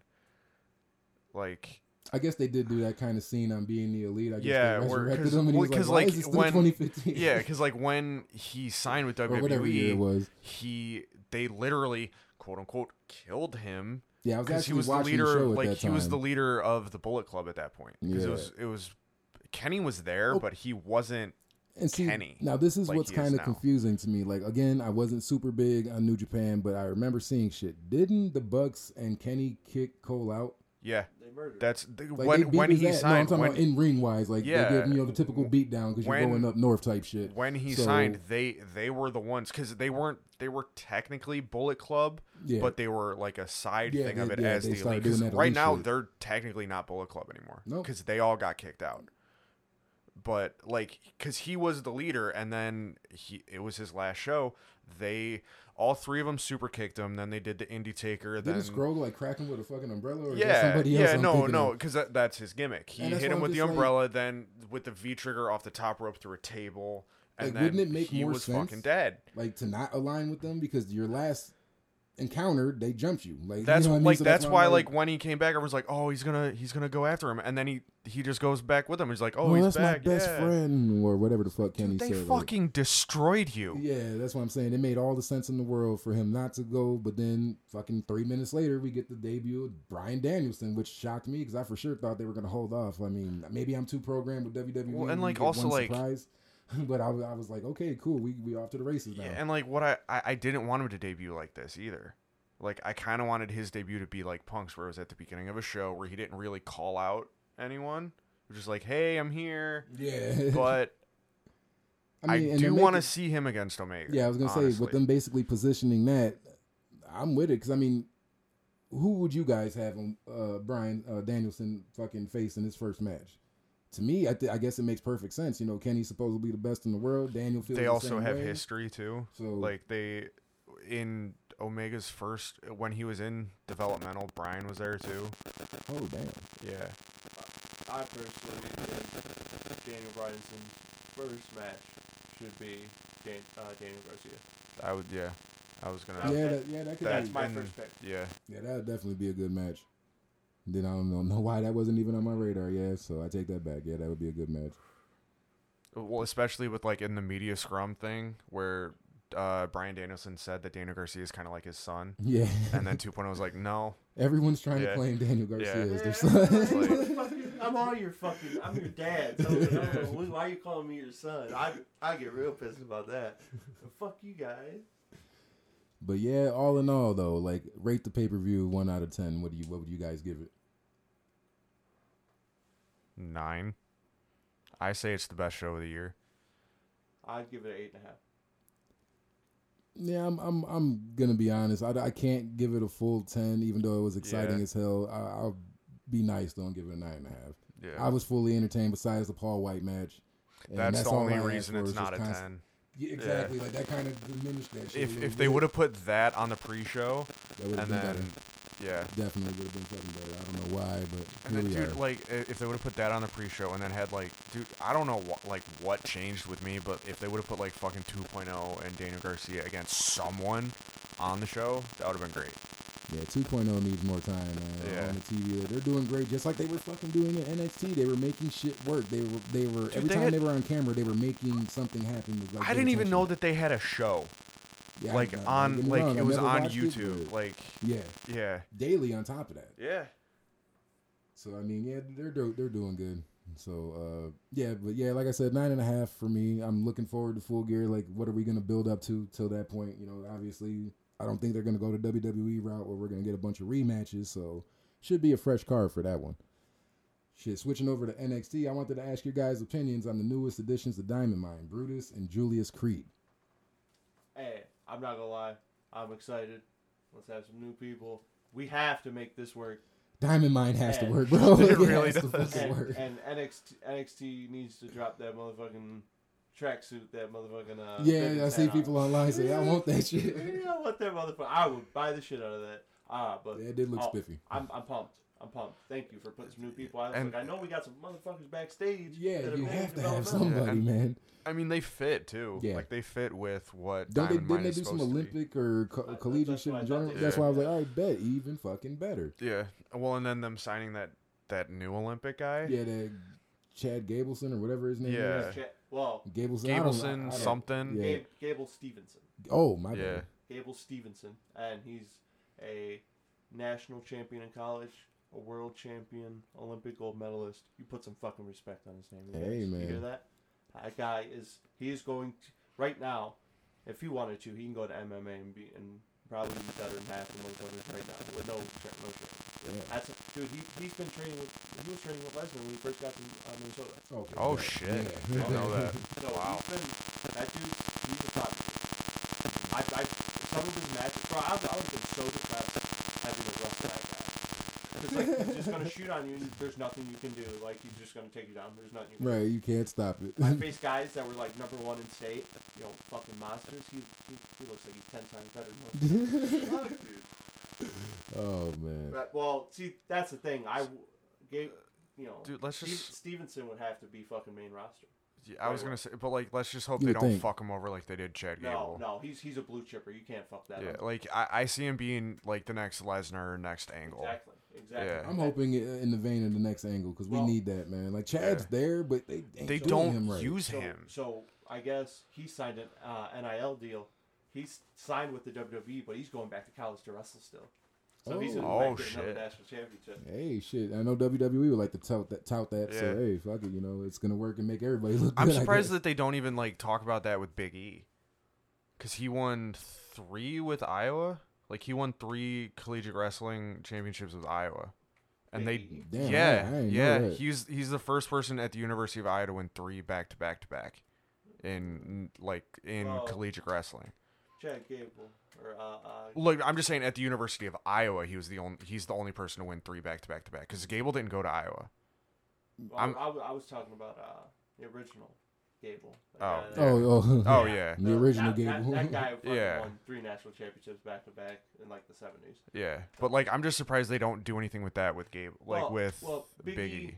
Like I guess they did do that kind of scene on being the elite. I guess Yeah, they resurrected him, and he well, was like, <laughs> 'cause, "Why like, is when- 2015?" yeah, because like when he signed with or whatever year it WWE, was. he they literally quote unquote killed him Yeah, because he was the leader. the like he was the leader of the Bullet Club at that point. Because Yeah. it was it was Kenny was there, Oh. but he wasn't. and see, Kenny, Now this is like what's kind of confusing to me. Like again, I wasn't super big on New Japan, but I remember seeing shit. Didn't the Bucks and Kenny kick Cole out? Yeah, They murdered. that's the, Like when when he ass- signed. No, I'm talking when, about in ring wise. Like Yeah. they did, you know, the typical beat down because you're going up north type shit. when he So- signed, they they were the ones because they weren't they were technically Bullet Club, Yeah. but they were like a side Yeah, thing they- of it yeah, as the started elite. doing 'cause that right elite now shit. they're technically not Bullet Club anymore Nope. because they all got kicked out. But like, because he was the leader, and then he it was his last show. They all three of them super kicked him. Then they did the Indy Taker. Did then scroll like crack him with a fucking umbrella? Or yeah, somebody yeah, I'm no, no, because that, that's his gimmick. He hit him I'm with the just like- umbrella, then with the V trigger off the top rope through a table, and Like, then wouldn't it make he more was sense? fucking dead. Like to not align with them because your last encounter they jumped you. Like That's you know I mean? like So that's, I'm why like when he came back, I was like, oh, he's gonna he's gonna go after him, and then he he just goes back with him. He's like, oh, oh, he's that's back. my best yeah. friend or whatever the fuck Kenny Dude, they said. like- fucking destroyed you. Yeah, that's what I'm saying. It made all the sense in the world for him not to go, but then fucking three minutes later, we get the debut of Bryan Danielson, which shocked me because I for sure thought they were going to hold off. I mean, maybe I'm too programmed with WWE. Well, and, like, also, like- surprise. <laughs> but I was, I was like, okay, cool, we we off to the races now. Yeah, and like what I, I I didn't want him to debut like this either. Like I kind of wanted his debut to be like Punk's, where it was at the beginning of a show where he didn't really call out anyone. Just like, "Hey, I'm here," yeah, but <laughs> I, mean, and do want to see him against Omega. Yeah, I was gonna say with them basically positioning that, I'm with it because I mean, who would you guys have on uh, Bryan uh, Danielson fucking face in his first match? To me, I, th- I guess it makes perfect sense. You know, Kenny's supposed to be the best in the world. Daniel feels They the also same have way. history too. So Like they in Omega's first when he was in developmental, Bryan was there too. oh damn, Yeah. I personally think Daniel Bryanson's first match should be Dan, uh, Daniel Garcia. I would yeah. I was gonna yeah, that, yeah, that could That's be, That's my first pick. yeah. yeah, that would definitely be a good match. Then I don't know, <laughs> know why that wasn't even on my radar. Yeah, so I take that back. Yeah, that would be a good match. Well, especially with like in the media scrum thing where uh, Bryan Danielson said that Daniel Garcia is kind of like his son, <laughs> Yeah, and then 2.0 was like, no, everyone's trying Yeah. to claim Daniel Garcia Yeah. as their son. like, I'm all your fucking. I'm your dad. So, I don't know, why are you calling me your son? I I get real pissed about that. Fuck you guys. But yeah, all in all though, like rate the pay per view one out of ten. What do you what would you guys give it? nine. I say it's the best show of the year. I'd give it an eight and a half. Yeah, I'm I'm I'm gonna be honest. I, I can't give it a full ten, even though it was exciting Yeah. as hell. I, I'll be nice though and give it a nine and a half. Yeah, I was fully entertained besides the Paul White match. And that's, the only I reason it's not a const- ten. Yeah, exactly. Like that kind of diminished that shit. If if they would have put that on the pre-show, that would have and been then better. yeah, Definitely would have been fucking better. I don't know why, but and then dude, are. like if they would have put that on the pre-show and then had like, dude, I don't know what like what changed with me, but if they would have put like fucking 2.0 and Daniel Garcia against someone on the show, that would have been great. Yeah, 2.0 needs more time, man. Yeah. On the TV, they're doing great, just like they were fucking doing in NXT. They were making shit work. They were, they were every they time had- they were on camera, they were making something happen. with, like, I didn't even know that they had a show. Yeah, like I- I- on like wrong, it was on watched it, YouTube. like yeah, yeah, daily on top of that. yeah. So I mean, yeah, they're do- they're doing good. So uh, yeah, but yeah, like I said, nine and a half for me. I'm looking forward to Full Gear. Like, what are we gonna build up to till that point? You know, obviously, I don't think they're gonna go to WWE route where we're gonna get a bunch of rematches. So should be a fresh card for that one. Shit, switching over to NXT, I wanted to ask your guys' opinions on the newest additions to Diamond Mine, Brutus and Julius Creed. Hey, I'm not gonna lie. I'm excited. Let's have some new people. We have to make this work. Diamond Mine has to work, bro. <laughs> It <laughs> It really has does. fucking And, work. and NXT, NXT needs to drop that motherfucking tracksuit, that motherfucking. Uh, Yeah, I see had on. people online say, I want that shit. Yeah, I want that motherfucker. I would buy the shit out of that. Ah, but Yeah, it did look Oh, spiffy. I'm, I'm pumped. I'm pumped. Thank you for putting some new people out. And- like, I know we got some motherfuckers backstage. Yeah, that you have to have developmental. somebody, and- man. I mean, they fit too. Yeah. Like they fit with what Don't they, didn't they do some supposed to be. Olympic or co- That- collegiate shit what in general? That's why I was like, I bet even fucking better. Yeah. Well, and then them signing that that new Olympic guy. Yeah, that Chad Gableson or whatever his name Yeah. is. Cha- Well, Gableson. I don't- I- I Gableson don't- something. Yeah. Gabe, Gable Stevenson. Oh my Yeah. bad. Gable Stevenson, and he's a national champion in college, a world champion, Olympic gold medalist. You put some fucking respect on his name. you Hey, guys. You hear that? That guy is. He is going to right now. If he wanted to, he can go to MMA and be and probably be better than half the motherfuckers right now with no tra- no training. Yeah. That's dude. He he's been training with. He was training with Lesnar when he first got to uh, Minnesota. Okay, Oh yeah. shit! Yeah. Didn't know that. <laughs> So Wow. he's been that dude. He's a top. I, I some of his matches, bro. I, I would have been so depressed having to wrestle that guy. Because like he's just gonna shoot on you, and there's nothing you can do. Like he's just gonna take you down. There's nothing you can Right, you can't stop it. I faced <laughs> guys that were like number one in state, you know, fucking monsters. He he, he looks like he's ten times better than most. <laughs> Fuck, dude. oh man. But, well, see, that's the thing. I w- gave, you know, Dude, let's Steve- just. Stevenson would have to be fucking main roster. Yeah, I was gonna say, but like, let's just hope You they would don't think. fuck him over like they did Chad No, Gable. no, he's he's a blue chipper. You can't fuck that Yeah, up. like I, I see him being like the next Lesnar, next Angle. Exactly. Exactly. Yeah. I'm hoping it, in the vein of the next angle because we Well- need that man. Like Chad's there, but they ain't They showing don't him right. use So, him. so I guess he signed an uh, NIL deal. He's signed with the WWE, but he's going back to college to wrestle still. So he's oh. gonna Oh. might Oh, another shit. national championship. Hey, shit! I know WWE would like to tout that. Tout that. So hey, fuck it. You know, it's gonna work and make everybody <laughs> look. I'm good, I surprised that they don't even like talk about that with Big E, because he won three with Iowa. Like he won three collegiate wrestling championships with Iowa, and they? Damn, yeah I ain't know yeah he's he's the first person at the University of Iowa to win three back to back to back, in like in Well- collegiate wrestling. Chad Gable or uh, uh Look, I'm just saying at the University of Iowa, he was the only he's the only person to win three back to back to back because Gable didn't go to Iowa. well, I'm- I, I was talking about uh the original Gable. The Oh, guy that- Oh, oh, Oh yeah, The original that, Gable. That, that guy Yeah. won three national championships back to back in like the seventies. yeah. But like, I'm just surprised they don't do anything with that with Gable, like Well- with well, Big Big E- E.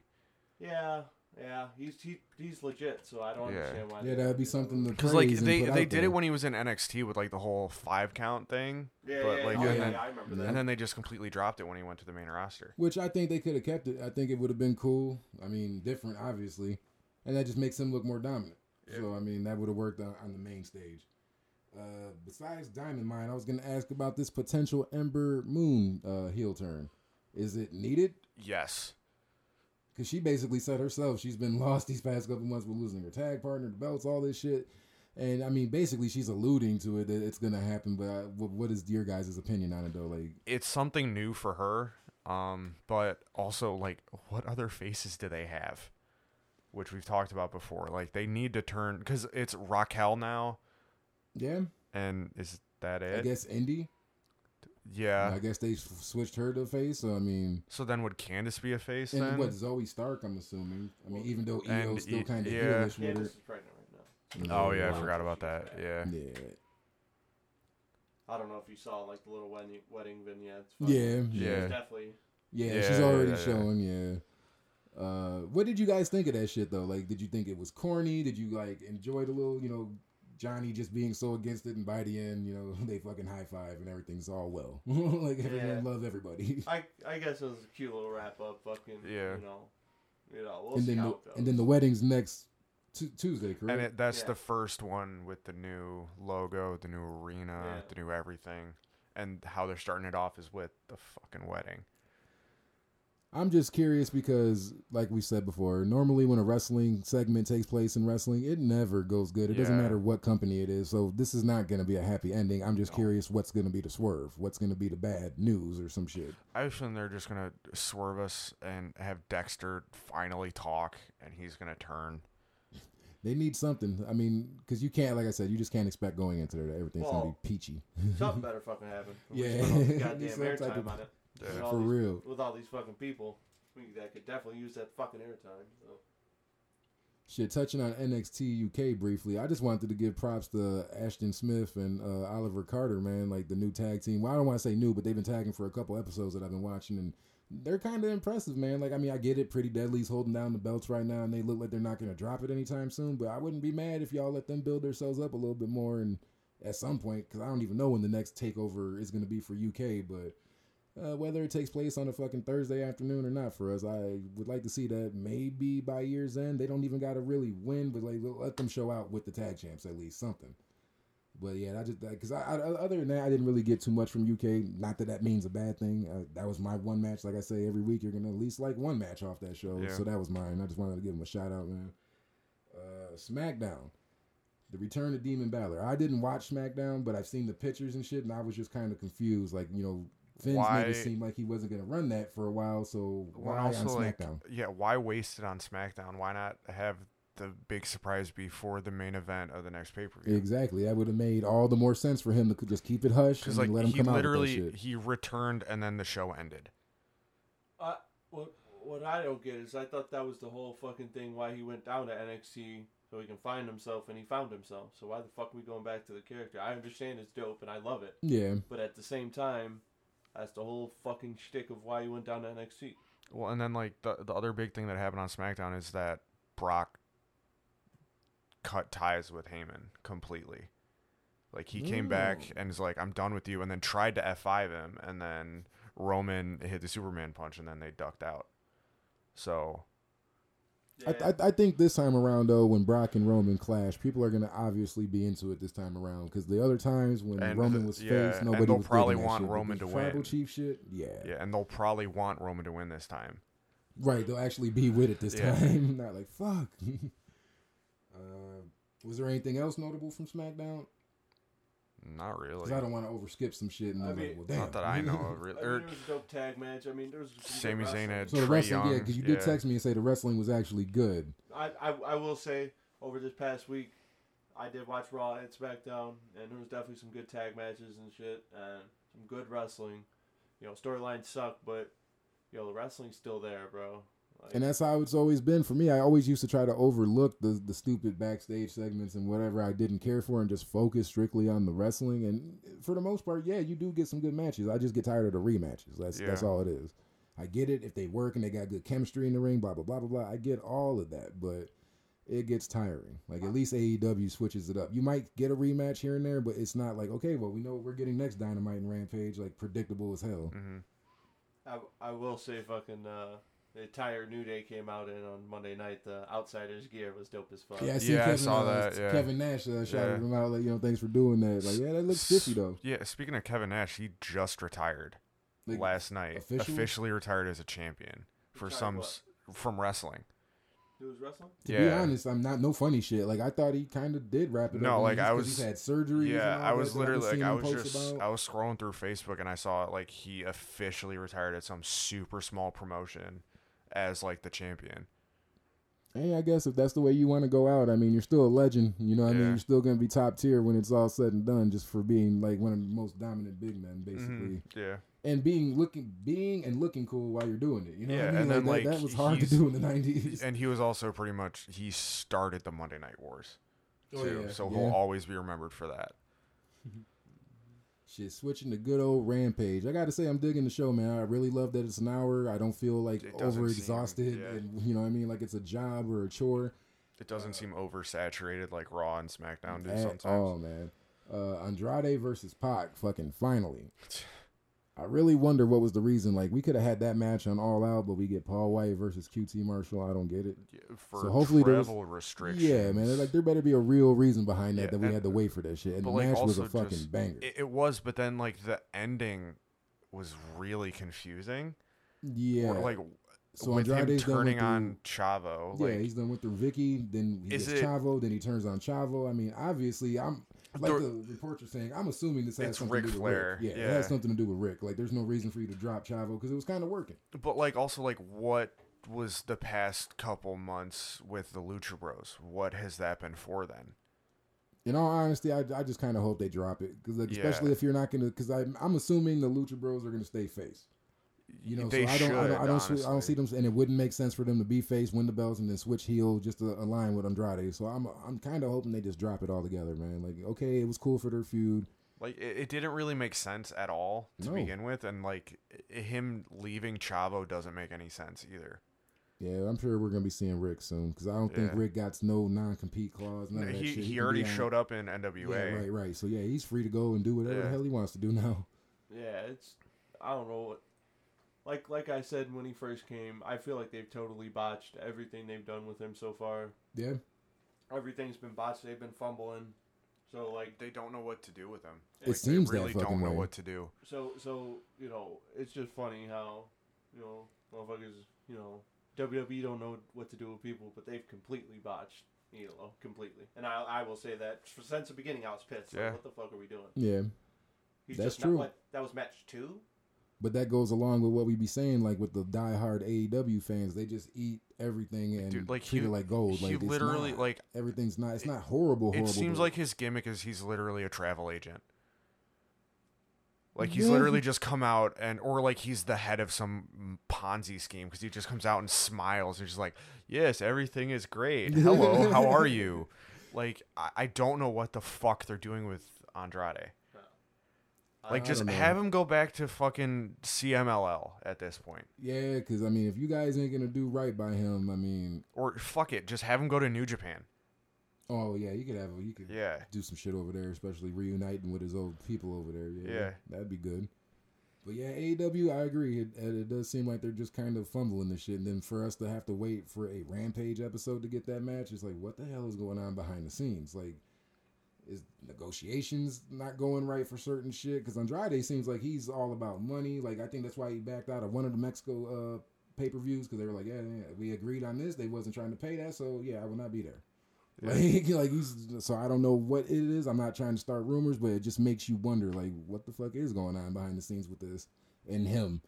Yeah, yeah, he's he, he's legit. So I don't Yeah. understand why. yeah, that'd be something to. Because like praise and they put they out did there. it when he was in NXT with like the whole five count thing, Yeah, but, yeah, like, yeah, and yeah, then- I remember Yeah. that. and then they just completely dropped it when he went to the main roster. Which I think they could have kept it. I think it would have been cool. I mean, different, obviously, and that just makes him look more dominant. So I mean, that would have worked on, on the main stage. Uh, besides Diamond Mine, I was gonna ask about this potential Ember Moon uh, heel turn. Is it needed? Yes. Because she basically said herself she's been lost these past couple months with losing her tag partner, the belts, all this shit. And I mean, basically, she's alluding to it that it's gonna happen. But I, what, what is your guys' opinion on it though? Like, It's something new for her. Um, but also like, what other faces do they have? Which we've talked about before. Like they need to turn because it's Raquel now, yeah, and is that it? I guess Indy. Yeah. I guess they switched her to face. So I mean, So then would Candice be a face and then? what Zoey Stark? I'm assuming. I mean, even though And Io's still E- kind of yeah. heelish with Candice her. is pregnant right now. Oh yeah, I forgot about that. Yeah. Yeah, I don't know if you saw like the little wedding, wedding vignettes. yeah, It's Yeah. definitely. yeah. Yeah, she's already yeah, yeah. showing. Yeah. Uh, what did you guys think of that shit though? Like, did you think it was corny? Did you like enjoy the little, you know, Johnny just being so against it, and by the end, you know, <laughs> they fucking high five and everything's all well. <laughs> like everyone Yeah. loves everybody. <laughs> I I guess it was a cute little wrap up. Fucking. Yeah. You know. You know. We'll and see then how the, and then the wedding's next Tu Tuesday, correct? And it, that's Yeah. the first one with the new logo, the new arena, Yeah. the new everything, and how they're starting it off is with the fucking wedding. I'm just curious because, like we said before, normally when a wrestling segment takes place in wrestling, it never goes good. It doesn't matter what company it is. So this is not going to be a happy ending. I'm just No. curious what's going to be the swerve, what's going to be the bad news or some shit. I assume they're just gonna swerve us and have Dexter finally talk, and he's gonna turn. They need something. I mean, because you can't, like I said, you just can't expect going into there that everything's gonna be peachy. Something <laughs> better fucking happen. Yeah. spent all this <laughs> Need goddamn airtime of- on it. Yeah. With all For these- real. With all these fucking people, we that could definitely use that fucking airtime. So. Shit, touching on NXT UK briefly, I just wanted to give props to Ashton Smith and uh, Oliver Carter, man, like the new tag team. Well, I don't want to say new, but they've been tagging for a couple episodes that I've been watching, and they're kind of impressive, man. Like, I mean, I get it, Pretty Deadly's holding down the belts right now, and they look like they're not going to drop it anytime soon, but I wouldn't be mad if y'all let them build themselves up a little bit more and at some point, because I don't even know when the next takeover is going to be for UK, but uh, whether it takes place on a fucking Thursday afternoon or not for us, I would like to see that maybe by year's end. They don't even got to really win, but like let them show out with the tag champs at least something. But yeah, I just because I, I other than that, I didn't really get too much from UK. Not that that means a bad thing. Uh, that was my one match. Like I say, every week you're gonna at least like one match off that show. Yeah. So that was mine. I just wanted to give him a shout out, man. Uh, SmackDown. The Return of Demon Balor. I didn't watch SmackDown, but I've seen the pictures and shit, and I was just kind of confused. Like, you know, Finn's made Why- it seem like he wasn't going to run that for a while, so Well, why on also, like, SmackDown? yeah, why waste it on SmackDown? Why not have the big surprise before the main event of the next pay per view? Exactly. That would have made all the more sense for him to just keep it hush and Because like let him he come out with literally he returned and then the show ended. I what what I don't get is I thought that was the whole fucking thing why he went down to NXT so he can find himself and he found himself. So why the fuck are we going back to the character? I understand it's dope and I love it, Yeah. but at the same time, that's the whole fucking shtick of why he went down to NXT. Well, and then like the the other big thing that happened on SmackDown is that Brock cut ties with Heyman completely. Like he came back and is like, "I'm done with you," and then tried to F5 him, and then Roman hit the Superman punch, and then they ducked out. So I, I, I think this time around though, when Brock and Roman clash, people are gonna obviously be into it this time around because the other times when And Roman the- was yeah, face, and nobody they'll was probably want shit, Roman to tribal win. chief shit. Yeah. yeah, and they'll probably want Roman to win this time. right. They'll actually be with it this Yeah. time, <laughs> not like fuck. <laughs> uh, was there anything else notable from SmackDown? Not really. Because I don't want to overskip some shit. And I I mean, like, well, damn. Not that I know of. I Really. mean, it was a dope tag match. I mean, there was some good Sami wrestling. Zayn had so the Trey wrestling, yeah, because you did yeah. text me and say the wrestling was actually good. I, I I will say over this past week, I did watch Raw and SmackDown, and there was definitely some good tag matches and shit, and some good wrestling. You know, storylines suck, but yo, the wrestling's still there, bro. Like, And that's how it's always been for me. I always used to try to overlook the the stupid backstage segments and whatever I didn't care for and just focus strictly on the wrestling. And for the most part, yeah, you do get some good matches. I just get tired of the rematches. That's that's all it is. I get it if they work and they got good chemistry in the ring, blah blah blah blah blah. I get all of that, but it gets tiring. Like at least AEW switches it up. You might get a rematch here and there, but it's not like okay, well we know what we're getting next Dynamite and Rampage, like predictable as hell. hmm I, I will say, fucking uh, the entire New Day came out in on Monday night. The Outsiders gear was dope as fuck. Yeah, I see Yeah, I saw uh, that, yeah. Kevin Nash uh, shouted Yeah. him out like, you know, thanks for doing that. Like, yeah, that looks spiffy though. Yeah, speaking of Kevin Nash, he just retired Like, last night. officially? Officially retired as a champion for Retired some what? s- from wrestling. He was wrestling. to be Yeah. honest, I'm not no funny shit. Like I thought he kind of did wrap it No, up. like, just I 'cause was- he's had surgery. Yeah, I was literally like I was just About. I was scrolling through Facebook and I saw like he officially retired at some super small promotion as like the champion. Hey, I guess if that's the way you want to go out, I mean, you're still a legend. You know, what I mean, you're still gonna be top tier when it's all said and done, just for being like one of the most dominant big men, basically, Mhm, Yeah. and being looking, being and looking cool while you're doing it. You know, what Yeah, I mean? and then, that, like, that was hard to do in the '90s. And he was also pretty much he started the Monday Night Wars Oh, too. yeah, So yeah. he'll always be remembered for that. Shit, switching to good old Rampage. I got to say, I'm digging the show, man. I really love that it's an hour. I don't feel like It doesn't over exhausted, seem- yeah. and you know what I mean, like it's a job or a chore. It doesn't seem oversaturated like Raw and SmackDown do sometimes. all, man. Uh, Andrade versus Pac, fucking finally. <laughs> I really wonder what was the reason. Like we could have had that match on All Out, but we get Paul White versus QT Marshall. I don't get it. Yeah, for So hopefully was- travel restrictions. Yeah, man. Like there better be a real reason behind that Yeah, that we and- had to wait for that shit. And the like, match was a fucking just- banger. It, it was, but then like the ending was really confusing. yeah. Or, like so with Andrade's done turning on Chavo. Yeah, Like he's done with through Vickie. Then he gets it- Chavo. Then he turns on Chavo. I mean, obviously, I'm like The- the reports are saying. I'm assuming this has It's something Ric to do Flair, with Ric. Yeah, yeah. it has something to do with Ric. Like, there's no reason for you to drop Chavo because it was kind of working. but like also like what was the past couple months with the Lucha Bros? What has that been for then? In all honesty, I, I just kind of hope they drop it because like, especially Yeah. if you're not gonna because I'm I'm assuming the Lucha Bros are gonna stay face. You know, they so I don't, should. I don't, I don't, see, I don't see them, and it wouldn't make sense for them to be face, win the belts, and then switch heel just to align with Andrade. So I'm, I'm kind of hoping they just drop it all together, man. Like, okay, it was cool for their feud. Like it, it didn't really make sense at all to No. begin with, and like him leaving Chavo doesn't make any sense either. Yeah, I'm sure we're gonna be seeing Ric soon because I don't think Ric got no non-compete clause. None of that he shit. he can already showed up in NWA. Yeah, right, right. So yeah, he's free to go and do whatever the hell he wants to do now. Yeah, it's I don't know what like like I said when he first came, I feel like they've totally botched everything they've done with him so far. Yeah, Everything's been botched. They've been fumbling. So like They don't know what to do with him. It Like, seems they really fucking don't know way. what to do. so so you know it's just funny how you know motherfuckers you know WWE don't know what to do with people, but they've completely botched Elo completely. And I I will say that since the beginning I was pissed. Like, Yeah. what the fuck are we doing? yeah. He's That's just not- true. what, that was match two. But that goes along with what we be saying, like with the diehard AEW fans, they just eat everything and Dude, like, treat he- it like gold. like literally not- like everything's not. It's not horrible. horrible it seems like his gimmick is he's literally a travel agent. Like he's Yeah. literally just come out and or like he's the head of some Ponzi scheme because he just comes out and smiles and just like, yes, everything is great. <laughs> Hello, how are you? Like I, I don't know what the fuck they're doing with Andrade. Like just know. have him go back to fucking CMLL at this point, yeah, because I mean, if you guys ain't gonna do right by him, I mean, or fuck it, just have him go to New Japan. oh yeah, you could have you could Yeah, do some shit over there, especially reuniting with his old people over there. Yeah, Yeah. that'd be good. But yeah, AEW, I agree. It, it it does seem like they're just kind of fumbling this shit, and then for us to have to wait for a Rampage episode to get that match, it's like, what the hell is going on behind the scenes? Like, is negotiations not going right for certain shit? Because Andrade seems like he's all about money. Like, I think that's why he backed out of one of the Mexico uh, pay per views because they were like, yeah, yeah, we agreed on this. They wasn't trying to pay that, so yeah, I will not be there. <laughs> Like, like he's so I don't know what it is. I'm not trying to start rumors, but it just makes you wonder, like, what the fuck is going on behind the scenes with this and him.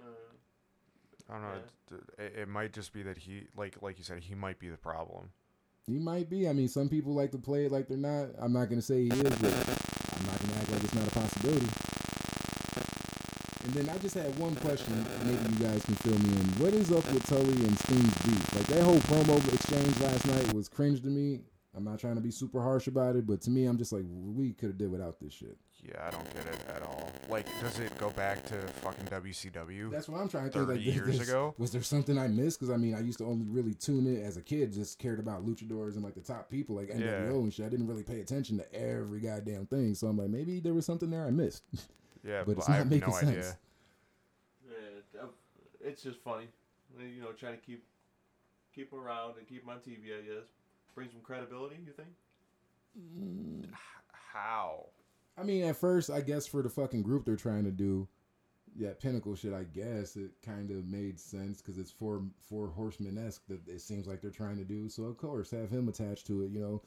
Uh, I don't know. It, it, it might just be that he like like you said he might be the problem. He might be. I mean, some people like to play it like they're not. I'm not gonna say he is, but I'm not gonna act like it's not a possibility. And then I just had one question. Maybe you guys can fill me in. What is up with Tully and Sting's beef? Like that whole promo exchange last night was cringe to me. I'm not trying to be super harsh about it, but to me, I'm just like, we could have did without this shit. Yeah, I don't get it at all. Like, does it go back to fucking WCW? That's what I'm trying to think. 30 Like, years there's- ago? was there something I missed? Because I mean, I used to only really tune in as a kid, just cared about luchadors and like the top people, like NWO Yeah. and shit. I didn't really pay attention to every goddamn thing. So I'm like, maybe there was something there I missed. <laughs> yeah, but but, it's I not have making no sense. idea. Yeah, it's just funny. You know, trying to keep keep him around and keep him on TV. I guess bring some credibility. You think? How? I mean, at first, I guess for the fucking group they're trying to do, yeah, pinnacle shit. I guess it kind of made sense because it's four four horsemen esque that it seems like they're trying to do. So of course, have him attached to it, you know.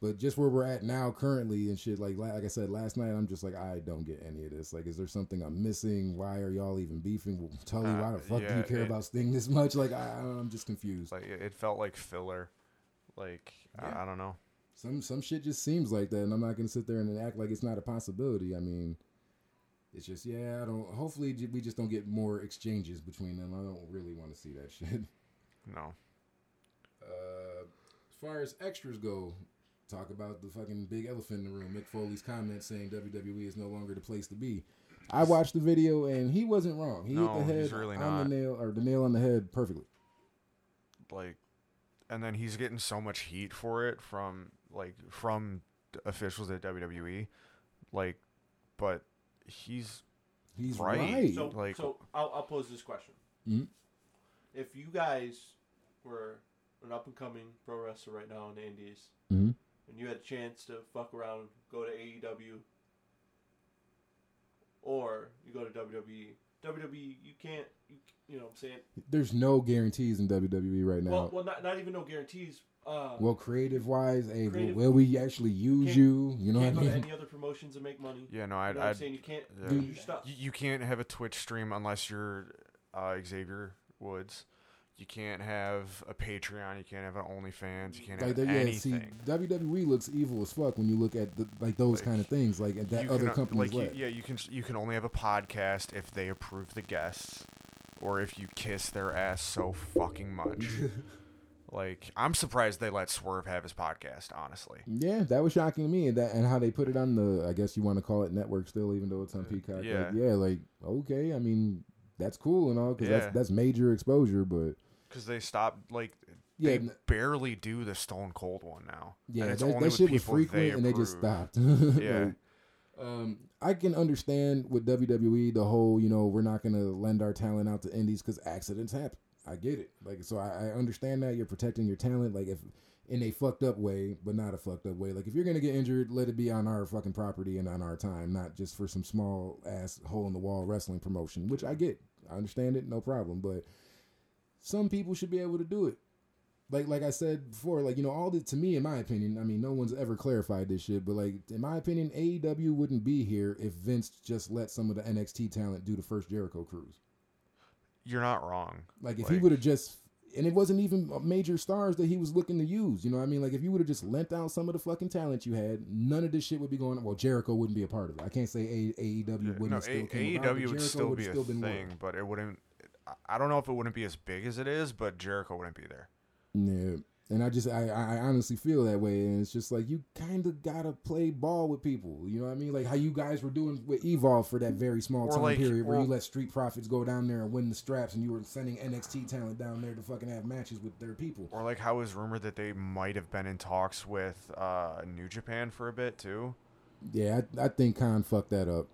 But just where we're at now, currently, and shit, like like I said last night, I'm just like I don't get any of this. Like, is there something I'm missing? Why are y'all even beefing? Well, Tully, Uh, why the fuck do you care it- about Sting this much? Like, I, I'm just confused. Like, it, it felt like filler. Like, Yeah. I, I don't know. Some some shit just seems like that, and I'm not gonna sit there and act like it's not a possibility. I mean, it's just yeah. I don't. Hopefully, we just don't get more exchanges between them. I don't really want to see that <laughs> shit. No. Uh, as far as extras go, talk about the fucking big elephant in the room. Mick Foley's comment saying WWE is no longer the place to be. I watched the video and he wasn't wrong. He No, hit the head really on not. the nail or the nail on the head perfectly. Like, and then he's getting so much heat for it from like from officials at WWE. Like, but he's He's Right. right. So, Like- so I'll, I'll pose this question: Mhm. If you guys were an up and coming pro wrestler right now in the Indies, Mhm. and you had a chance to fuck around, go to AEW, or you go to WWE, WWE, you can't, you, you know what I'm saying? There's no guarantees in WWE right now. Well, well, not, not even no guarantees. Uh, Well, creative wise, hey, will- Creative- will we actually use you? You know what I can't go to mean? any other promotions and make money. yeah. No, I'd, know what I'm saying? You can't yeah. do your stuff. you, you can't have a Twitch stream unless you're uh, Xavier Woods. You can't have a Patreon. You can't have an OnlyFans. You can't Like have that, yeah. See, anything. WWE looks evil as fuck when you look at the, like those Like, kind of things. Like that other can, companies like you, yeah, you can you can only have a podcast if they approve the guests, or if you kiss their ass so fucking much. <laughs> like I'm surprised they let Swerve have his podcast. Honestly, Yeah, that was shocking to me, and that and how they put it on the I guess you want to call it network still, even though it's on Peacock. Like, yeah. yeah, like okay, I mean that's cool and all because Yeah. that's that's major exposure, but because they stopped like yeah, they barely do the Stone Cold one now. yeah, and it's that, that shit was people they frequent and they just stopped. <laughs> Yeah. Like, um, I can understand with WWE the whole you know we're not gonna lend our talent out to indies because accidents happen. I get it, like so I, I understand that you're protecting your talent, like if in a fucked up way, but not a fucked up way. Like if you're gonna get injured, let it be on our fucking property and on our time, not just for some small ass hole in the wall wrestling promotion. Which I get, I understand it, no problem. But some people should be able to do it. Like like I said before, like you know, all the to me, in my opinion, I mean, no one's ever clarified this shit, but like in my opinion, AEW wouldn't be here if Vince just let some of the NXT talent do the first Jericho cruise. You're not wrong. Like if he would have just and it wasn't even major stars that he was looking to use. You know what I mean? Like if you would have just lent out some of the fucking talent you had, none of this shit would be going on. Well, Jericho wouldn't be a part of it. I can't say a- AEW wouldn't no, still A- came about, AEW would still be a still been thing, working. but it wouldn't. I don't know if it wouldn't be as big as it is, but Jericho wouldn't be there. Yeah. And I just I, I honestly feel that way, and it's just like you kind of gotta play ball with people. You know what I mean? Like how you guys were doing with Evolve for that very small Or time like- period where you let Street Profits go down there and win the straps, and you were sending NXT talent down there to fucking have matches with their people. Or like how it was rumored that they might have been in talks with uh, New Japan for a bit too. Yeah, I, I think Khan fucked that up.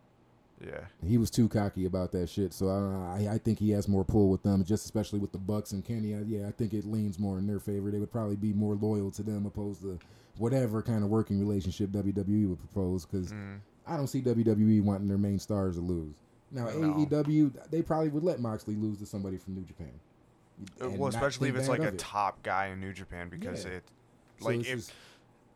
Yeah, He was too cocky about that shit, so I, I I think he has more pull with them, just especially with the Bucks and Kenny. I, yeah, I think it leans more in their favor. They would probably be more loyal to them opposed to whatever kind of working relationship WWE would propose. Because Mm. I don't see WWE wanting their main stars to lose. Now No. AEW, they probably would let Moxley lose to somebody from New Japan. Uh, well, especially if it's like a it. top guy in New Japan because Yeah. it, like it's if just-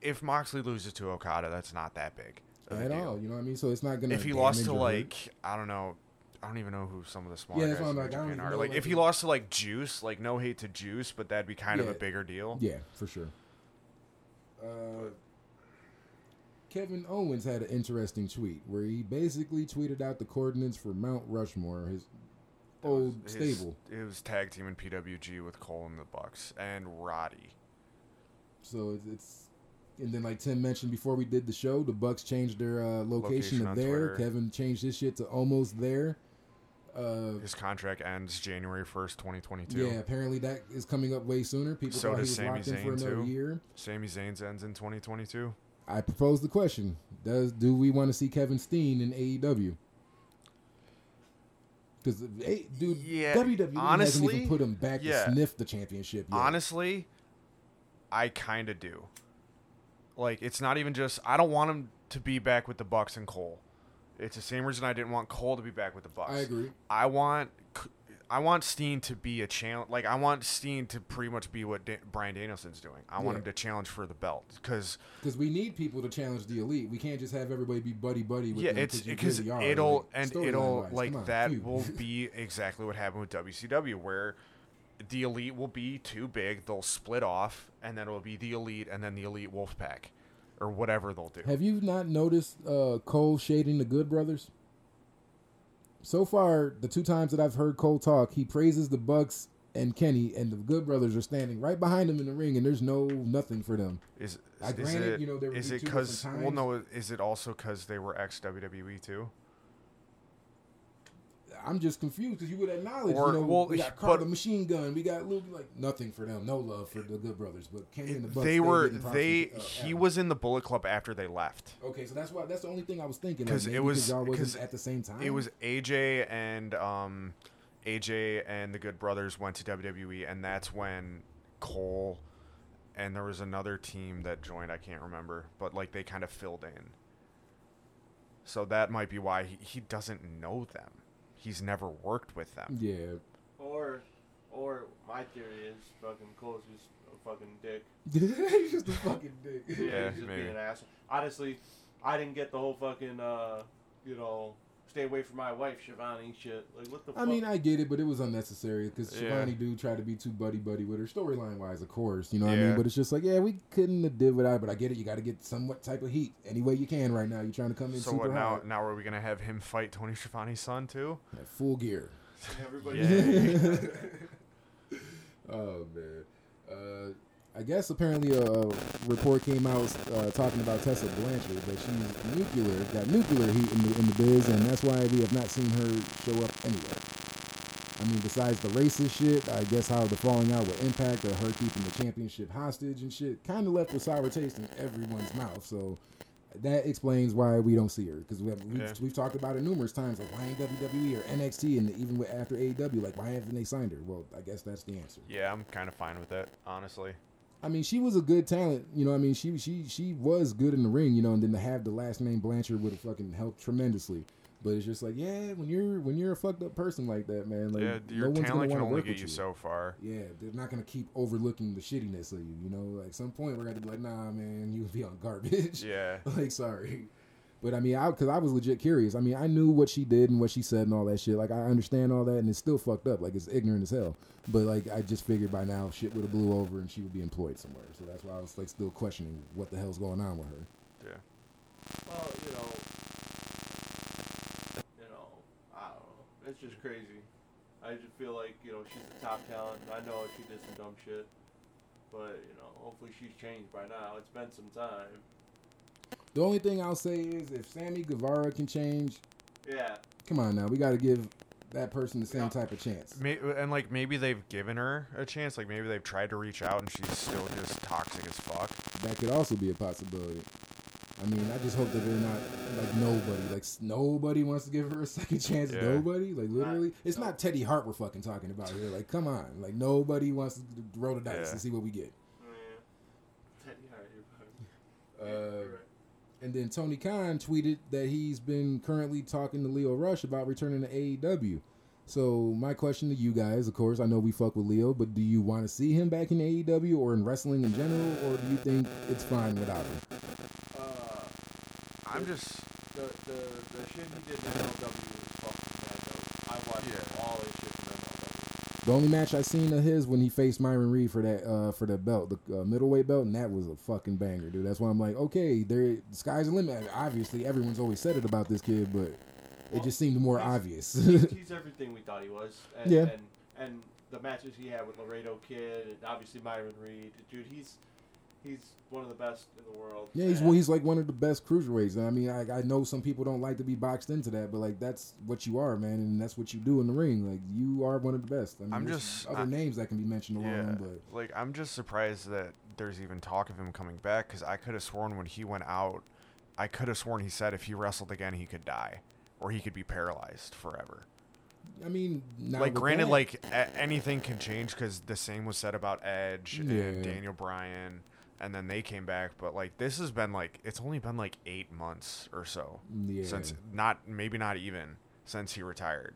if Moxley loses to Okada, that's not that big at deal. all, you know what I mean? So it's not gonna. If he lost to hurt. like I don't know, I don't even know who some of the smaller Yeah, guys in like, Japan are. know, Like like, if he lost to like Juice, like no hate to Juice, but that'd be kind of a bigger deal. Yeah, for sure. Uh, Kevin Owens had an interesting tweet where he basically tweeted out the coordinates for Mount Rushmore, his old his- stable. It was tag team in PWG with Cole and the Bucks and Roddy. So it's, it's and then like Tim mentioned before we did the show, the Bucks changed their uh, location, Location to there. Twitter. Kevin changed his shit to almost there. Uh, His contract ends January first, twenty twenty two. yeah, apparently that is coming up way sooner. People So thought he was Sami locked in for another too. year. Sami Zayn's ends in twenty twenty two. I propose the question: Does do we want to see Kevin Steen in AEW? Because dude, Yeah, WWE hasn't honestly, even put him back yeah. to sniff the championship yet. Honestly, I kind of do. Like it's not even just I don't want him to be back with the Bucks and Cole. It's the same reason I didn't want Cole to be back with the Bucks. I agree. I want I want Steen to be a challenge. Like I want Steen to pretty much be what da- Bryan Danielson's doing. I want Yeah. him to challenge for the belt because Because we need people to challenge the elite. We can't just have everybody be buddy buddy with yeah, it's because really it'll like, and it'll like on, that will <laughs> be exactly what happened with WCW where the elite will be too big. They'll split off, and then it'll be the elite, and then the elite Wolfpack, or whatever they'll do. Have you not noticed uh, Cole shading the Good Brothers? So far, the two times that I've heard Cole talk, he praises the Bucks and Kenny, and the Good Brothers are standing right behind him in the ring, and there's no nothing for them. Is I is granted, it you know, there be it because well no is it also because they were ex WWE too? I'm just confused because you would acknowledge, Or- you know, well, we got but- Carter Machine Gun, we got Luke, like nothing for them, no love for the Good Brothers, but Kenny and the Bucks they were they uh, he Adam. was in the Bullet Club after they left. okay, so that's why that's the only thing I was thinking because like, it was because at the same time. It was AJ and um, AJ and the Good Brothers went to WWE, and that's when Cole and there was another team that joined. I can't remember, but like they kind of filled in. So that might be why he, he doesn't know them. He's never worked with them. yeah. Or, or my theory is fucking Cole's just a fucking dick. <laughs> He's just a fucking dick. Yeah, he's just maybe. being an asshole. Honestly, I didn't get the whole fucking uh, you know, stay away from my wife, Schiavone. Shit, like what the? I fuck? mean, I get it, but it was unnecessary because Yeah. Schiavone do try to be too buddy buddy with her storyline wise, of course. You know what I mean? But it's just like, yeah, we couldn't have did without. But I get it. You got to get somewhat type of heat any way you can right now. You're trying to come in So super what now? hot Now are we gonna have him fight Tony Schiavone's son too? at full gear. everybody. Yay. <laughs> Oh man. Uh, I guess apparently a report came out uh, talking about Tessa Blanchard that she's nuclear, got nuclear heat in the, in the biz, and that's why we have not seen her show up anywhere. I mean, besides the racist shit, I guess how the falling out with Impact or her keeping the championship hostage and shit kind of left a sour taste in everyone's mouth. So that explains why we don't see her because we have, we've, Yeah. we've talked about it numerous times. Like, why ain't WWE or NXT and even with, after AEW, like, why haven't they signed her? Well, I guess that's the answer. Yeah, I'm kind of fine with that, honestly. I mean, she was a good talent. You know, I mean, she she she was good in the ring. You know, and then to have the last name Blanchard would have fucking helped tremendously. But it's just like, yeah, when you're when you're a fucked up person like that, man, like yeah, no your gonna talent can only work get with you so far. Yeah, they're not gonna keep overlooking the shittiness of you. You know, like some point we're gonna be like, nah, man, you be on garbage. Yeah. <laughs> like, sorry. But I mean, I because I was legit curious. I mean, I knew what she did and what she said and all that shit. Like, I understand all that, and it's still fucked up. Like, it's ignorant as hell. But like, I just figured by now shit would have blew over and she would be employed somewhere. So that's why I was like still questioning what the hell's going on with her. Yeah. Well, you know, you know, I don't know. It's just crazy. I just feel like you know she's the top talent. I know she did some dumb shit, but you know, hopefully she's changed by now. It's been some time. The only thing I'll say is if Sammy Guevara can change, Yeah, come on now, we got to give that person the same Yeah. type of chance. And like maybe they've given her a chance. Like maybe they've tried to reach out and she's still just toxic as fuck. That could also be a possibility. I mean, I just hope that they're not like nobody. Like nobody wants to give her a second chance. Yeah. Nobody. Like literally, it's no. not Teddy Hart we're fucking talking about here. Like, come on. Like nobody wants to roll the dice Yeah. and see what we get. yeah. Teddy Hart, you're Uh, right. You're right. And then Tony Khan tweeted that he's been currently talking to Lio Rush about returning to AEW. So my question to you guys, of course, I know we fuck with Leo, but do you want to see him back in AEW or in wrestling in general, or do you think it's fine without him? Uh, I'm just the the the shit he did in MLW was fucking bad though. I watched Yeah. all his shit from MLW. The only match I seen of his when he faced Myron Reed for that uh, for the belt, the uh, middleweight belt, and that was a fucking banger, dude. That's why I'm like, okay, there, the sky's the limit. Obviously, everyone's always said it about this kid, but it just seemed more He's- obvious. he's, he's <laughs> everything we thought he was. And, Yeah. And, and the matches he had with Laredo Kid, and obviously Myron Reed, dude, he's he's one of the best in the world. yeah, he's well, he's like one of the best cruiserweights. I mean, I, I know some people don't like to be boxed into that, but like that's what you are, man, and that's what you do in the ring. Like you are one of the best. I mean, I'm there's just- other I- names that can be mentioned along, yeah. but Like I'm just surprised that there's even talk of him coming back because I could have sworn when he went out, I could have sworn he said if he wrestled again he could die or he could be paralyzed forever. I mean, now like granted, that- like a- anything can change because the same was said about Edge Yeah. and Daniel Bryan, and then they came back. But like this has been like it's only been like eight months or so yeah, since not maybe not even since he retired.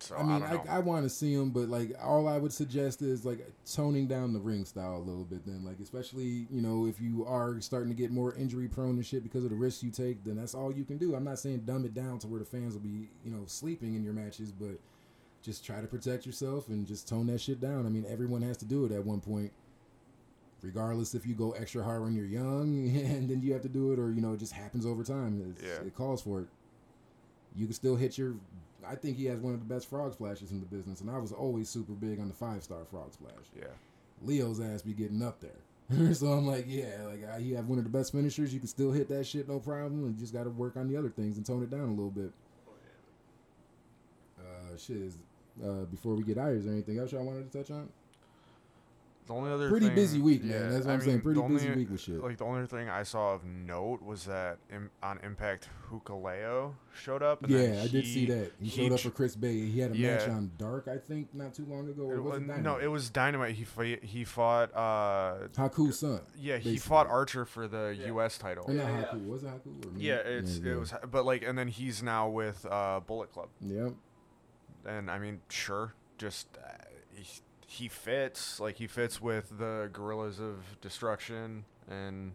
So I mean, don't I. I, want to see him, but like all I would suggest is like toning down the ring style a little bit. Then, like especially you know if you are starting to get more injury prone and shit because of the risks you take, then that's all you can do. I'm not saying dumb it down to where the fans will be you know sleeping in your matches, but just try to protect yourself and just tone that shit down. I mean, everyone has to do it at one point. Regardless if you go extra hard when you're young <laughs> and then you have to do it, or you know it just happens over time. Yeah. It calls for it. You can still hit your I think he has one of the best frog splashes in the business, and I was always super big on the five star frog splash. yeah. Lio's ass be getting up there, <laughs> so I'm like, yeah, like I, you have one of the best finishers. You can still hit that shit no problem, you just got to work on the other things and tone it down a little bit. Oh, yeah. Uh, shit is. Uh, before we get out, is there anything else y'all wanted to touch on? The only other Pretty thing- busy week, man. That's what I I'm saying. Pretty the busy week with shit. Like the only thing I saw of note was that Im- on Impact, Hikuleo showed up. And yeah, I did see that. He, he showed up for Chris Bey. He had a match on Dark, I think, not too long ago. Or It was was, it no, it was Dynamite. He fought, he fought. Uh, Haku's son. yeah, he fought Archer for the Yeah. U.S. title. Or not Yeah, yeah. Haku. Was it Haku? Or Yeah, it's yeah. it was, but like, and then he's now with uh, Bullet Club, Yep. And I mean, sure, just uh, he, he fits like he fits with the Guerrillas of Destruction, and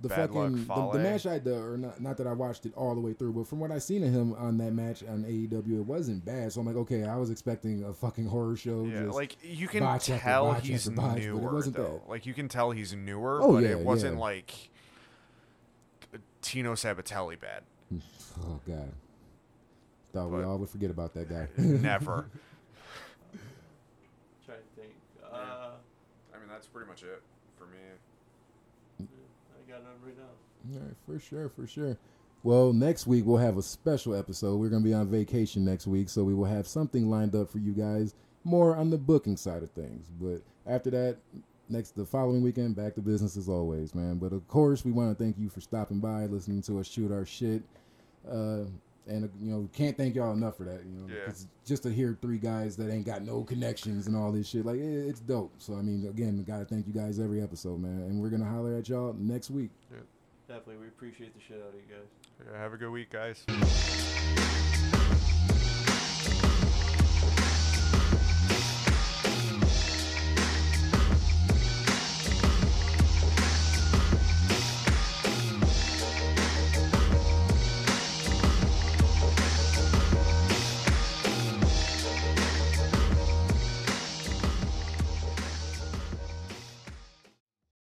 the Bad fucking the, the match I the, or not, not that I watched it all the way through, but from what I seen of him on that match on AEW, it wasn't bad. So I'm like, okay, I was expecting a fucking horror show. Yeah, just- like you can tell he's botch, but it newer wasn't though. that. Like you can tell he's newer, Oh, but yeah, it wasn't yeah. like Tino Sabbatelli bad. <laughs> oh god, thought we all would forget about that guy. <laughs> Never. <laughs> trying to think. Uh, I mean, that's pretty much it for me. I got none right now. All right, for sure, for sure. Well, next week we'll have a special episode. We're going to be on vacation next week, so we will have something lined up for you guys more on the booking side of things. But after that, next the following weekend, back to business as always, man. But of course, we want to thank you for stopping by, listening to us shoot our shit. Uh, and you know, can't thank y'all enough for that. You know, Yeah. 'cause just to hear three guys that ain't got no connections and all this shit, like it, it's dope. So I mean, again, gotta thank you guys every episode, man. And we're gonna holler at y'all next week. Definitely, we appreciate the shit out of you guys. Yeah, have a good week, guys.